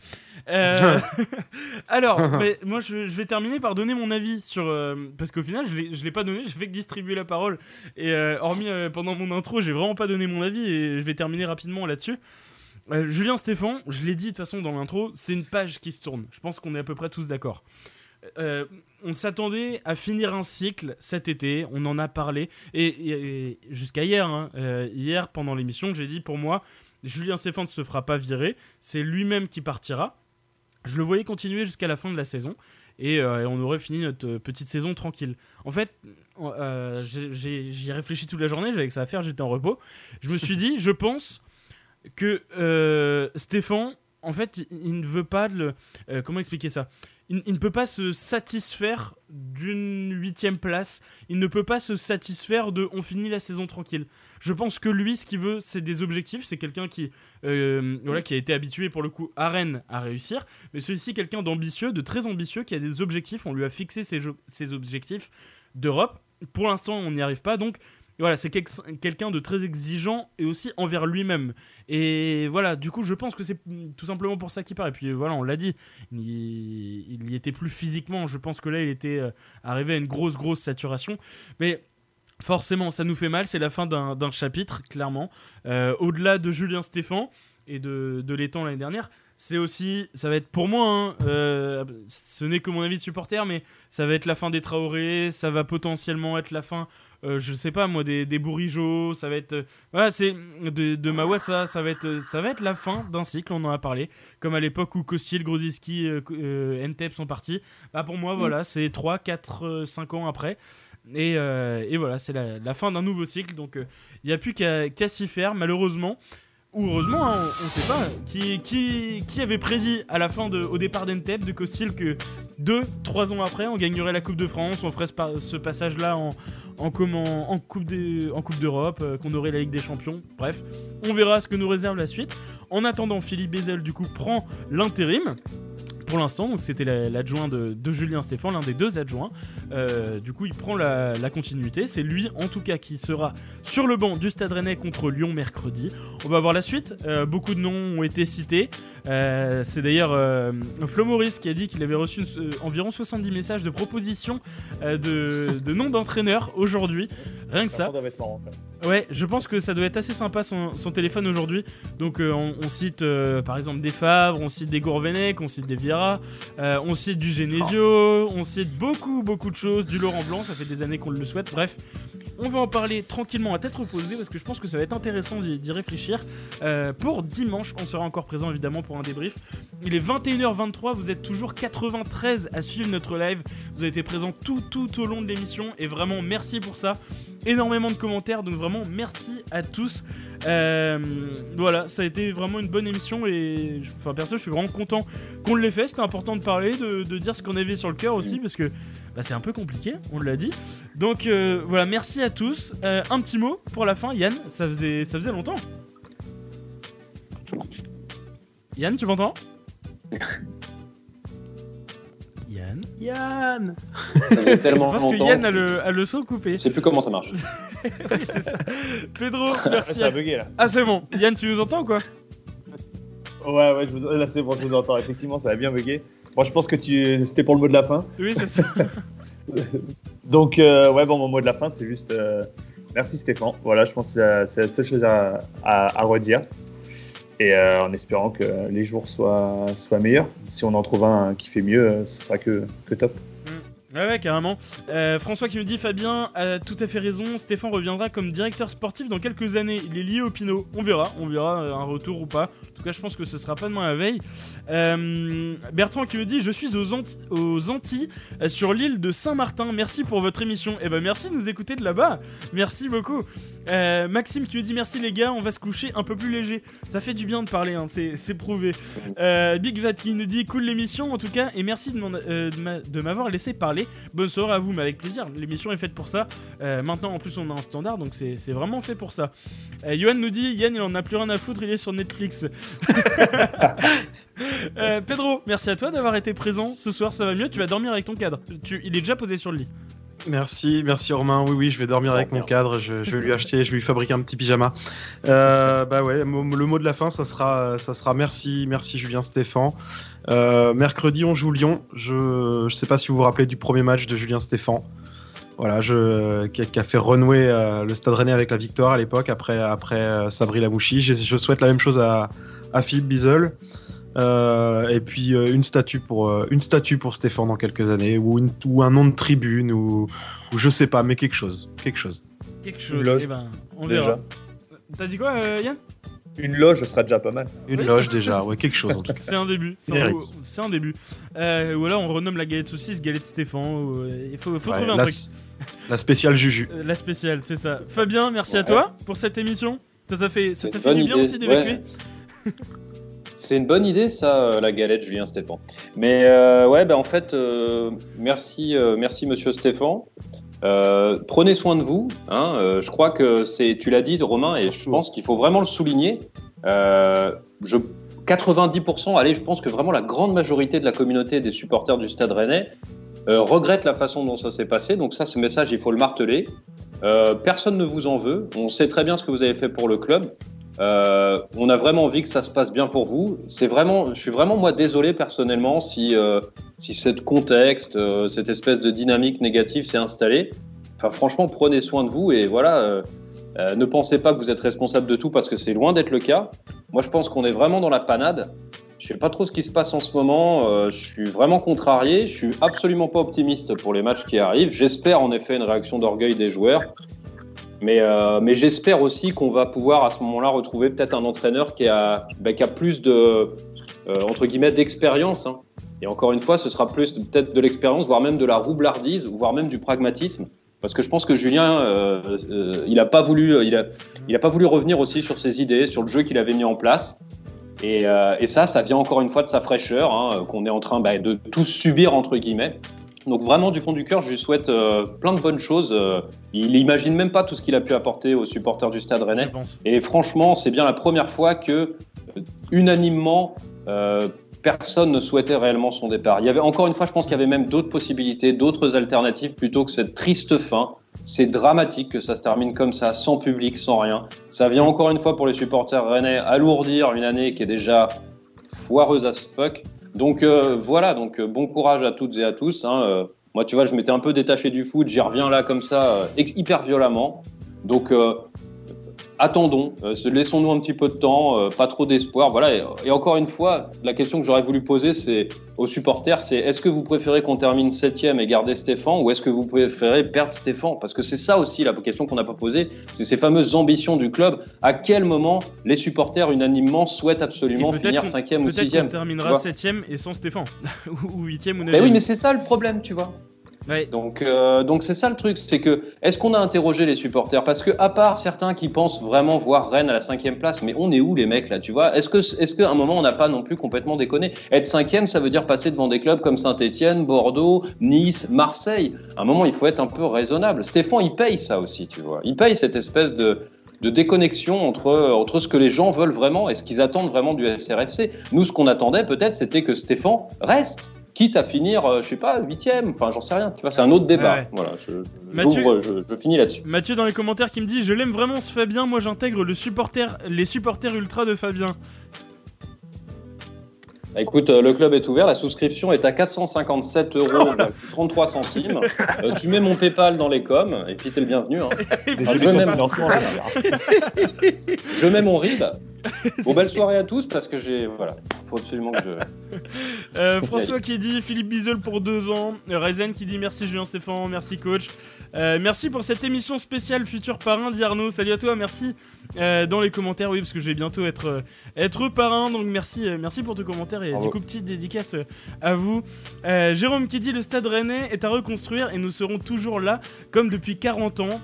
Euh, alors, moi, je, vais terminer par donner mon avis sur euh, parce qu'au final, je l'ai, l'ai pas donné. J'ai fait que distribuer la parole et hormis pendant mon intro, j'ai vraiment pas donné mon avis et je vais terminer rapidement là-dessus. Julien Stéphan, je l'ai dit de toute façon dans l'intro, c'est une page qui se tourne. Je pense qu'on est à peu près tous d'accord. Euh, on s'attendait à finir un cycle cet été, on en a parlé, et, jusqu'à hier, hein, euh, hier pendant l'émission, j'ai dit pour moi, Julien Stéphane ne se fera pas virer, c'est lui-même qui partira. Je le voyais continuer jusqu'à la fin de la saison, et, euh, on aurait fini notre petite saison tranquille. En fait, j'y ai réfléchi toute la journée, j'avais que ça à faire, j'étais en repos. Je me suis dit, je pense que Stéphane, en fait, il, ne veut pas le... comment expliquer ça? Il, ne peut pas se satisfaire d'une huitième place. Il ne peut pas se satisfaire de on finit la saison tranquille. Je pense que lui, ce qu'il veut, c'est des objectifs. C'est quelqu'un qui, euh, voilà, qui a été habitué pour le coup à Rennes à réussir. Mais celui-ci, quelqu'un d'ambitieux, de très ambitieux, qui a des objectifs. On lui a fixé ses, ses objectifs d'Europe. Pour l'instant, on n'y arrive pas. Donc, voilà, c'est quelqu'un de très exigeant et aussi envers lui-même. Et voilà, du coup, je pense que c'est tout simplement pour ça qu'il part. Et puis voilà, on l'a dit, il, il y était plus physiquement. Je pense que là, il était euh, arrivé à une grosse, grosse saturation. Mais forcément, ça nous fait mal. C'est la fin d'un chapitre, clairement. Euh, au-delà de Julien Stéphan et de, de l'étang l'année dernière, c'est aussi, ça va être pour moi, hein, euh, ce n'est que mon avis de supporter, mais ça va être la fin des Traoré, ça va potentiellement être la fin euh, je sais pas moi, des, des bourrigeaux, ça va être. Euh, voilà, c'est. De, de Mawassa, ça va être, ça va être la fin d'un cycle, on en a parlé. Comme à l'époque où Kostil, Groziski, euh, Ntep sont partis. Bah, pour moi, mm. voilà, c'est 3, 4, 5 ans après. Et, et voilà, c'est la, la, fin d'un nouveau cycle. Donc, il n'y a plus qu'à s'y faire, malheureusement ou heureusement, hein, on ne sait pas, qui, avait prédit à la fin au départ d'Entep de Costil que 2-3 ans après on gagnerait la Coupe de France, on ferait ce, passage-là en, en, en, Coupe d'Europe, euh, qu'on aurait la Ligue des Champions, bref, on verra ce que nous réserve la suite. En attendant, Philippe Bezel du coup prend l'intérim pour l'instant. C'était l'adjoint de, Julien Stéphane, l'un des deux adjoints. Euh, du coup, il prend la, continuité. C'est lui, en tout cas, qui sera sur le banc du Stade Rennais contre Lyon mercredi. On va voir la suite. Euh, beaucoup de noms ont été cités. Euh, c'est d'ailleurs Flo Maurice qui a dit qu'il avait reçu environ 70 messages de propositions de, de noms d'entraîneurs aujourd'hui. Rien que ça. Ouais, je pense que ça doit être assez sympa son, téléphone aujourd'hui. Donc on, cite par exemple des Favre, on cite des Gourvenec, on cite des Vieira euh, on cite du Genesio, on cite beaucoup, beaucoup de choses, du Laurent Blanc, ça fait des années qu'on le souhaite. Bref, on va en parler tranquillement à tête reposée parce que je pense que ça va être intéressant d'y réfléchir. Euh, pour dimanche, on sera encore présent évidemment pour débrief. Il est 21h23, vous êtes toujours 93 à suivre notre live. Vous avez été présent tout, tout au long de l'émission et vraiment merci pour ça. Énormément de commentaires, donc vraiment merci à tous. Euh, voilà, ça a été vraiment une bonne émission et enfin perso je suis vraiment content qu'on l'ait fait. C'était important de parler, de, dire ce qu'on avait sur le cœur aussi parce que bah, c'est un peu compliqué, on l'a dit. Donc euh, voilà, merci à tous. Euh, un petit mot pour la fin, Yann, ça faisait, ça faisait longtemps. Yann, tu m'entends Yann Yann Ça tellement Je pense que Yann a le, a le son coupé. Je sais plus comment ça marche. oui, c'est ça. Pedro, merci. Ça a bugué là. Ah, c'est bon. Yann, tu nous entends ou quoi Ouais, ouais, je vous... là c'est bon, je vous entends. Effectivement, ça a bien bugué. Moi, je pense que tu... c'était pour le mot de la fin. Oui, c'est ça. Donc, euh, ouais, bon, mon mot de la fin, c'est juste euh, merci Stéphane. Voilà, je pense que c'est la seule chose à, à, redire. Et euh, en espérant que les jours soient, soient meilleurs. Si on en trouve un qui fait mieux, ce sera que, que top. Ouais, ouais, carrément. Euh, François qui nous dit Fabien a tout à fait raison. Stéphane reviendra comme directeur sportif dans quelques années. Il est lié au Pinot. On verra, on verra euh, un retour ou pas. En tout cas, je pense que ce sera pas demain la veille. Euh, Bertrand qui nous dit Je suis aux, Antilles sur l'île de Saint-Martin. Merci pour votre émission. Et eh ben, merci de nous écouter de là-bas. Merci beaucoup. Maxime qui nous dit Merci les gars, on va se coucher un peu plus léger. Ça fait du bien de parler, hein, c'est prouvé. Big Vat qui nous dit Cool l'émission en tout cas. Et merci de m'avoir laissé parler. Bonne soirée à vous, mais avec plaisir. L'émission est faite pour ça. Euh, maintenant, en plus, on a un standard, donc c'est vraiment fait pour ça. Euh, Yohan nous dit Yann, il en a plus rien à foutre, il est sur Netflix. Euh, Pedro, merci à toi d'avoir été présent. Ce soir, ça va mieux. Tu vas dormir avec ton cadre. Il est déjà posé sur le lit. Merci, merci Romain. Oui, oui, je vais dormir avec mon cadre. Je, vais lui acheter, je vais lui fabriquer un petit pyjama. bah ouais, le mot de la fin, ça sera, ça sera merci, merci Julien Stéphan. Euh, mercredi, on joue Lyon. Je ne sais pas si vous vous rappelez du premier match de Julien Stéphan. Voilà, je, qui, a, fait renouer euh, le Stade Rennais avec la victoire à l'époque, après, après euh, Sabri Lamouchi. Je, je, souhaite la même chose à, à Philippe Bizel. Et puis une statue pour une statue pour Stéphane dans quelques années ou, une, ou un nom de tribune ou, ou, je sais pas mais quelque chose quelque chose quelque chose eh ben, on verra t'as dit quoi Yann? Une loge serait déjà pas mal. Une loge déjà, ouais, quelque chose en tout cas. C'est un début. C'est un, début. Euh, ou alors on renomme la galette saucisse galette Stéphane. Euh, il faut, faut trouver un truc. La spéciale Juju. Euh, la spéciale, c'est ça. Fabien, merci à toi pour cette émission. Ça t'a fait, ça fait du bien aussi d'évacuer C'est une bonne idée, ça, la galette, Julien Stéphane. Mais ouais, ben en fait, merci, merci, monsieur Stéphane. prenez soin de vous. Hein, je crois que c'est, tu l'as dit, Romain, et je pense qu'il faut vraiment le souligner. je 90%, allez, je pense que vraiment la grande majorité de la communauté des supporters du Stade Rennais euh, regrette la façon dont ça s'est passé. Donc ça, ce message, il faut le marteler. Euh, personne ne vous en veut. On sait très bien ce que vous avez fait pour le club. Euh, on a vraiment envie que ça se passe bien pour vous. C'est vraiment, je suis vraiment moi désolé personnellement si si cet contexte, cette espèce de dynamique négative s'est installée. Enfin, franchement, prenez soin de vous et voilà. ne pensez pas que vous êtes responsable de tout parce que c'est loin d'être le cas. Moi, je pense qu'on est vraiment dans la panade. Je sais pas trop ce qui se passe en ce moment. Euh, je suis vraiment contrarié. Je suis absolument pas optimiste pour les matchs qui arrivent. J'espère en effet une réaction d'orgueil des joueurs. Mais, euh, mais j'espère aussi qu'on va pouvoir à ce moment-là retrouver peut-être un entraîneur qui a, bah, qui a plus de, euh, entre guillemets, d'expérience. Hein. Et encore une fois, ce sera plus peut-être de l'expérience, voire même de la roublardise, voire même du pragmatisme. Parce que je pense que Julien, euh, il n'a pas voulu, il a, il a pas voulu revenir aussi sur ses idées, sur le jeu qu'il avait mis en place. Et, et, ça, ça vient encore une fois de sa fraîcheur, hein, qu'on est en train bah, de tous subir entre guillemets. Donc vraiment du fond du cœur, je lui souhaite plein de bonnes choses. il n'imagine même pas tout ce qu'il a pu apporter aux supporters du Stade Rennais. Et franchement, c'est bien la première fois que unanimement personne ne souhaitait réellement son départ. Il y avait encore une fois, je pense qu'il y avait même d'autres possibilités, d'autres alternatives plutôt que cette triste fin. C'est dramatique que ça se termine comme ça, sans public, sans rien. Ça vient encore une fois pour les supporters rennais alourdir une année qui est déjà foireuse as fuck. Donc euh, voilà, donc euh, bon courage à toutes et à tous. Hein. Euh, moi, tu vois, je m'étais un peu détaché du foot, j'y reviens là comme ça, hyper violemment. Donc attendons, euh, laissons-nous un petit peu de temps, euh, pas trop d'espoir. Voilà. Et, encore une fois, la question que j'aurais voulu poser, c'est aux supporters, c'est est-ce que vous préférez qu'on termine septième et garder Stéphane, ou est-ce que vous préférez perdre Stéphane? Parce que c'est ça aussi la question qu'on n'a pas posée, c'est ces fameuses ambitions du club. À quel moment les supporters unanimement souhaitent absolument finir cinquième ou sixième Peut-être qu'on terminera septième et sans Stéphane, ou huitième ou neuvième. oui, mais c'est ça le problème, tu vois. Donc, euh, donc c'est ça le truc, c'est que est-ce qu'on a interrogé les supporters? Parce que à part certains qui pensent vraiment voir Rennes à la cinquième place, mais on est où les mecs là Tu vois? Est-ce que, est-ce qu'à un moment on n'a pas non plus complètement déconné? Être cinquième, ça veut dire passer devant des clubs comme Saint-Étienne, Bordeaux, Nice, Marseille. À un moment, il faut être un peu raisonnable. Stéphane, il paye ça aussi, tu vois. Il paye cette espèce de de déconnexion entre, entre ce que les gens veulent vraiment et ce qu'ils attendent vraiment du SRFC. Nous, ce qu'on attendait peut-être, c'était que Stéphane reste quitte à finir, euh, je sais pas, huitième, enfin j'en sais rien, tu vois, c'est un autre débat. Voilà, je, je, finis là-dessus. Mathieu dans les commentaires qui me dit, je l'aime vraiment ce Fabien, moi j'intègre le supporter, les supporters ultra de Fabien. Bah, écoute, euh, le club est ouvert, la souscription est à 457 euros 33 centimes. Euh, tu mets mon PayPal dans les coms et puis t'es le bienvenu. Hein. je, mets... je, mets... mon RIB. Bon, belle soirée à tous parce que j'ai. Voilà, faut absolument que je. Euh, François qui dit Philippe Bizel pour deux ans. Rezen qui dit merci Julien Stéphane, merci coach. Euh, merci pour cette émission spéciale futur parrain Arnaud. Salut à toi, merci euh, dans les commentaires, oui, parce que je vais bientôt être, être parrain. Donc merci, merci pour tes commentaires et du coup, petite dédicace à vous. Jérôme qui dit le stade rennais est à reconstruire et nous serons toujours là comme depuis 40 ans.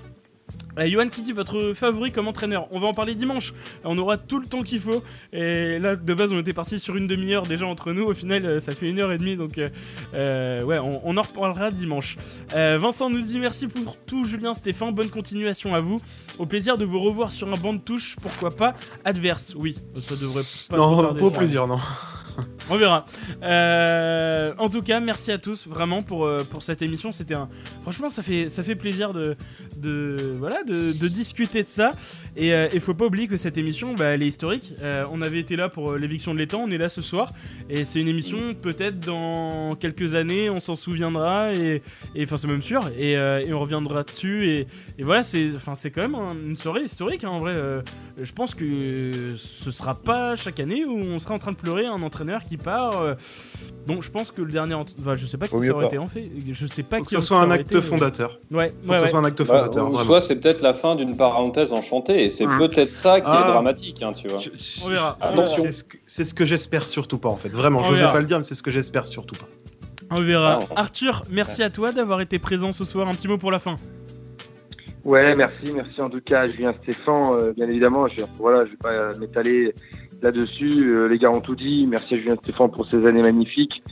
Euh, Johan qui dit votre favori comme entraîneur On va en parler dimanche. On aura tout le temps qu'il faut. Et là, de base, on était parti sur une demi-heure déjà entre nous. Au final, euh, ça fait une heure et demie. Donc, euh, ouais, on, en reparlera dimanche. Vincent nous dit merci pour tout, Julien, Stéphane. Bonne continuation à vous. Au plaisir de vous revoir sur un banc de touche. Pourquoi pas adverse Oui, ça devrait pas. Non, pas au plaisir, non. On verra. Euh, en tout cas, merci à tous vraiment pour, euh, pour cette émission. C'était. Franchement, ça fait, ça fait plaisir de, de, voilà, de, discuter de ça. Et il euh, faut pas oublier que cette émission, bah, elle est historique. on avait été là pour l'éviction de l'étang, on est là ce soir. Et c'est une émission, peut-être dans quelques années, on s'en souviendra. Et enfin, c'est même sûr. Et, on reviendra dessus. Et, voilà, c'est quand même une soirée historique hein, en vrai. je pense que ce sera pas chaque année où on sera en train de pleurer un entraîneur qui part. Euh, bon, je pense que le dernier. Enfin, je sais pas qui ça aurait été en fait. Je sais pas Faut qui que ce soit un acte fondateur. Ouais, Faut que ce soit un acte fondateur. Bah, soit c'est peut-être la fin d'une parenthèse enchantée et c'est mmh. peut-être ça qui est ah. dramatique, hein, tu vois. On verra. C'est ce que j'espère surtout pas en fait. Vraiment, je pas le dire, mais c'est ce que j'espère surtout pas. On verra. Ah, Arthur, merci à toi d'avoir été présent ce soir. Un petit mot pour la fin. Ouais, merci, merci en tout cas à Julien Stéphane. Euh, bien évidemment, je, voilà, je vais pas m'étaler là-dessus. les gars ont tout dit. Merci à Julien Stéphane pour ces années magnifiques,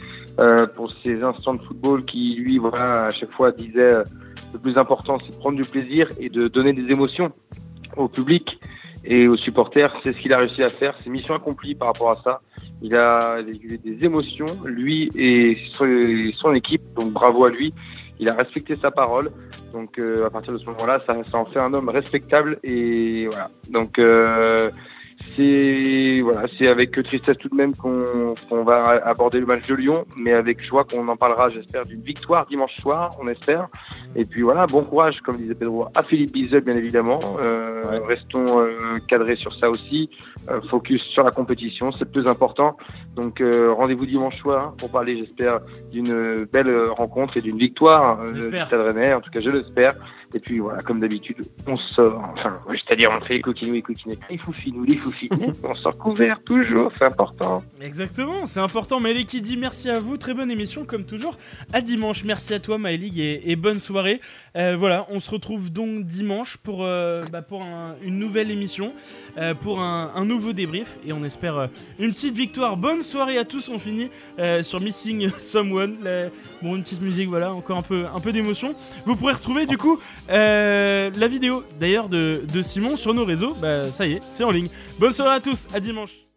pour ces instants de football qui, lui, voilà, à chaque fois disait le plus important, c'est de prendre du plaisir et de donner des émotions au public et aux supporters. C'est ce qu'il a réussi à faire. C'est mission accomplie par rapport à ça. Il a des émotions, lui et son, équipe. Donc bravo à lui. Il a respecté sa parole. Donc euh, à partir de ce moment-là, ça, en fait un homme respectable. Et voilà. Donc euh, c'est voilà, c'est avec tristesse tout de même qu'on va aborder le match de Lyon, mais avec joie qu'on en parlera, j'espère, d'une victoire dimanche soir, on espère. Et puis voilà, bon courage, comme disait Pedro, à Philippe Bizel, bien évidemment. Euh, restons euh, cadrés sur ça aussi. Euh, focus sur la compétition, c'est le plus important. Donc rendez-vous dimanche soir pour parler, j'espère, d'une belle rencontre et d'une victoire du Stade Rennais. En tout cas, je l'espère. Et puis voilà, comme d'habitude, on sort, enfin, c'est-à-dire on fait les coquinous et coquinets, les foufinous, les on sort couvert toujours, c'est important. Exactement, c'est important. Maëlie qui dit merci à vous, très bonne émission comme toujours. À dimanche, merci à toi Maëlie et bonne soirée. Euh, voilà, on se retrouve donc dimanche pour, euh, bah, pour une nouvelle émission, euh, pour un, un, nouveau débrief et on espère une petite victoire. Bonne soirée à tous, on finit sur Missing Someone. bon, une petite musique, voilà, encore un peu, un peu d'émotion. Vous pourrez retrouver du coup euh, la vidéo d'ailleurs de, Simon sur nos réseaux, bah ça y est, c'est en ligne. Bonne soirée à tous, à dimanche.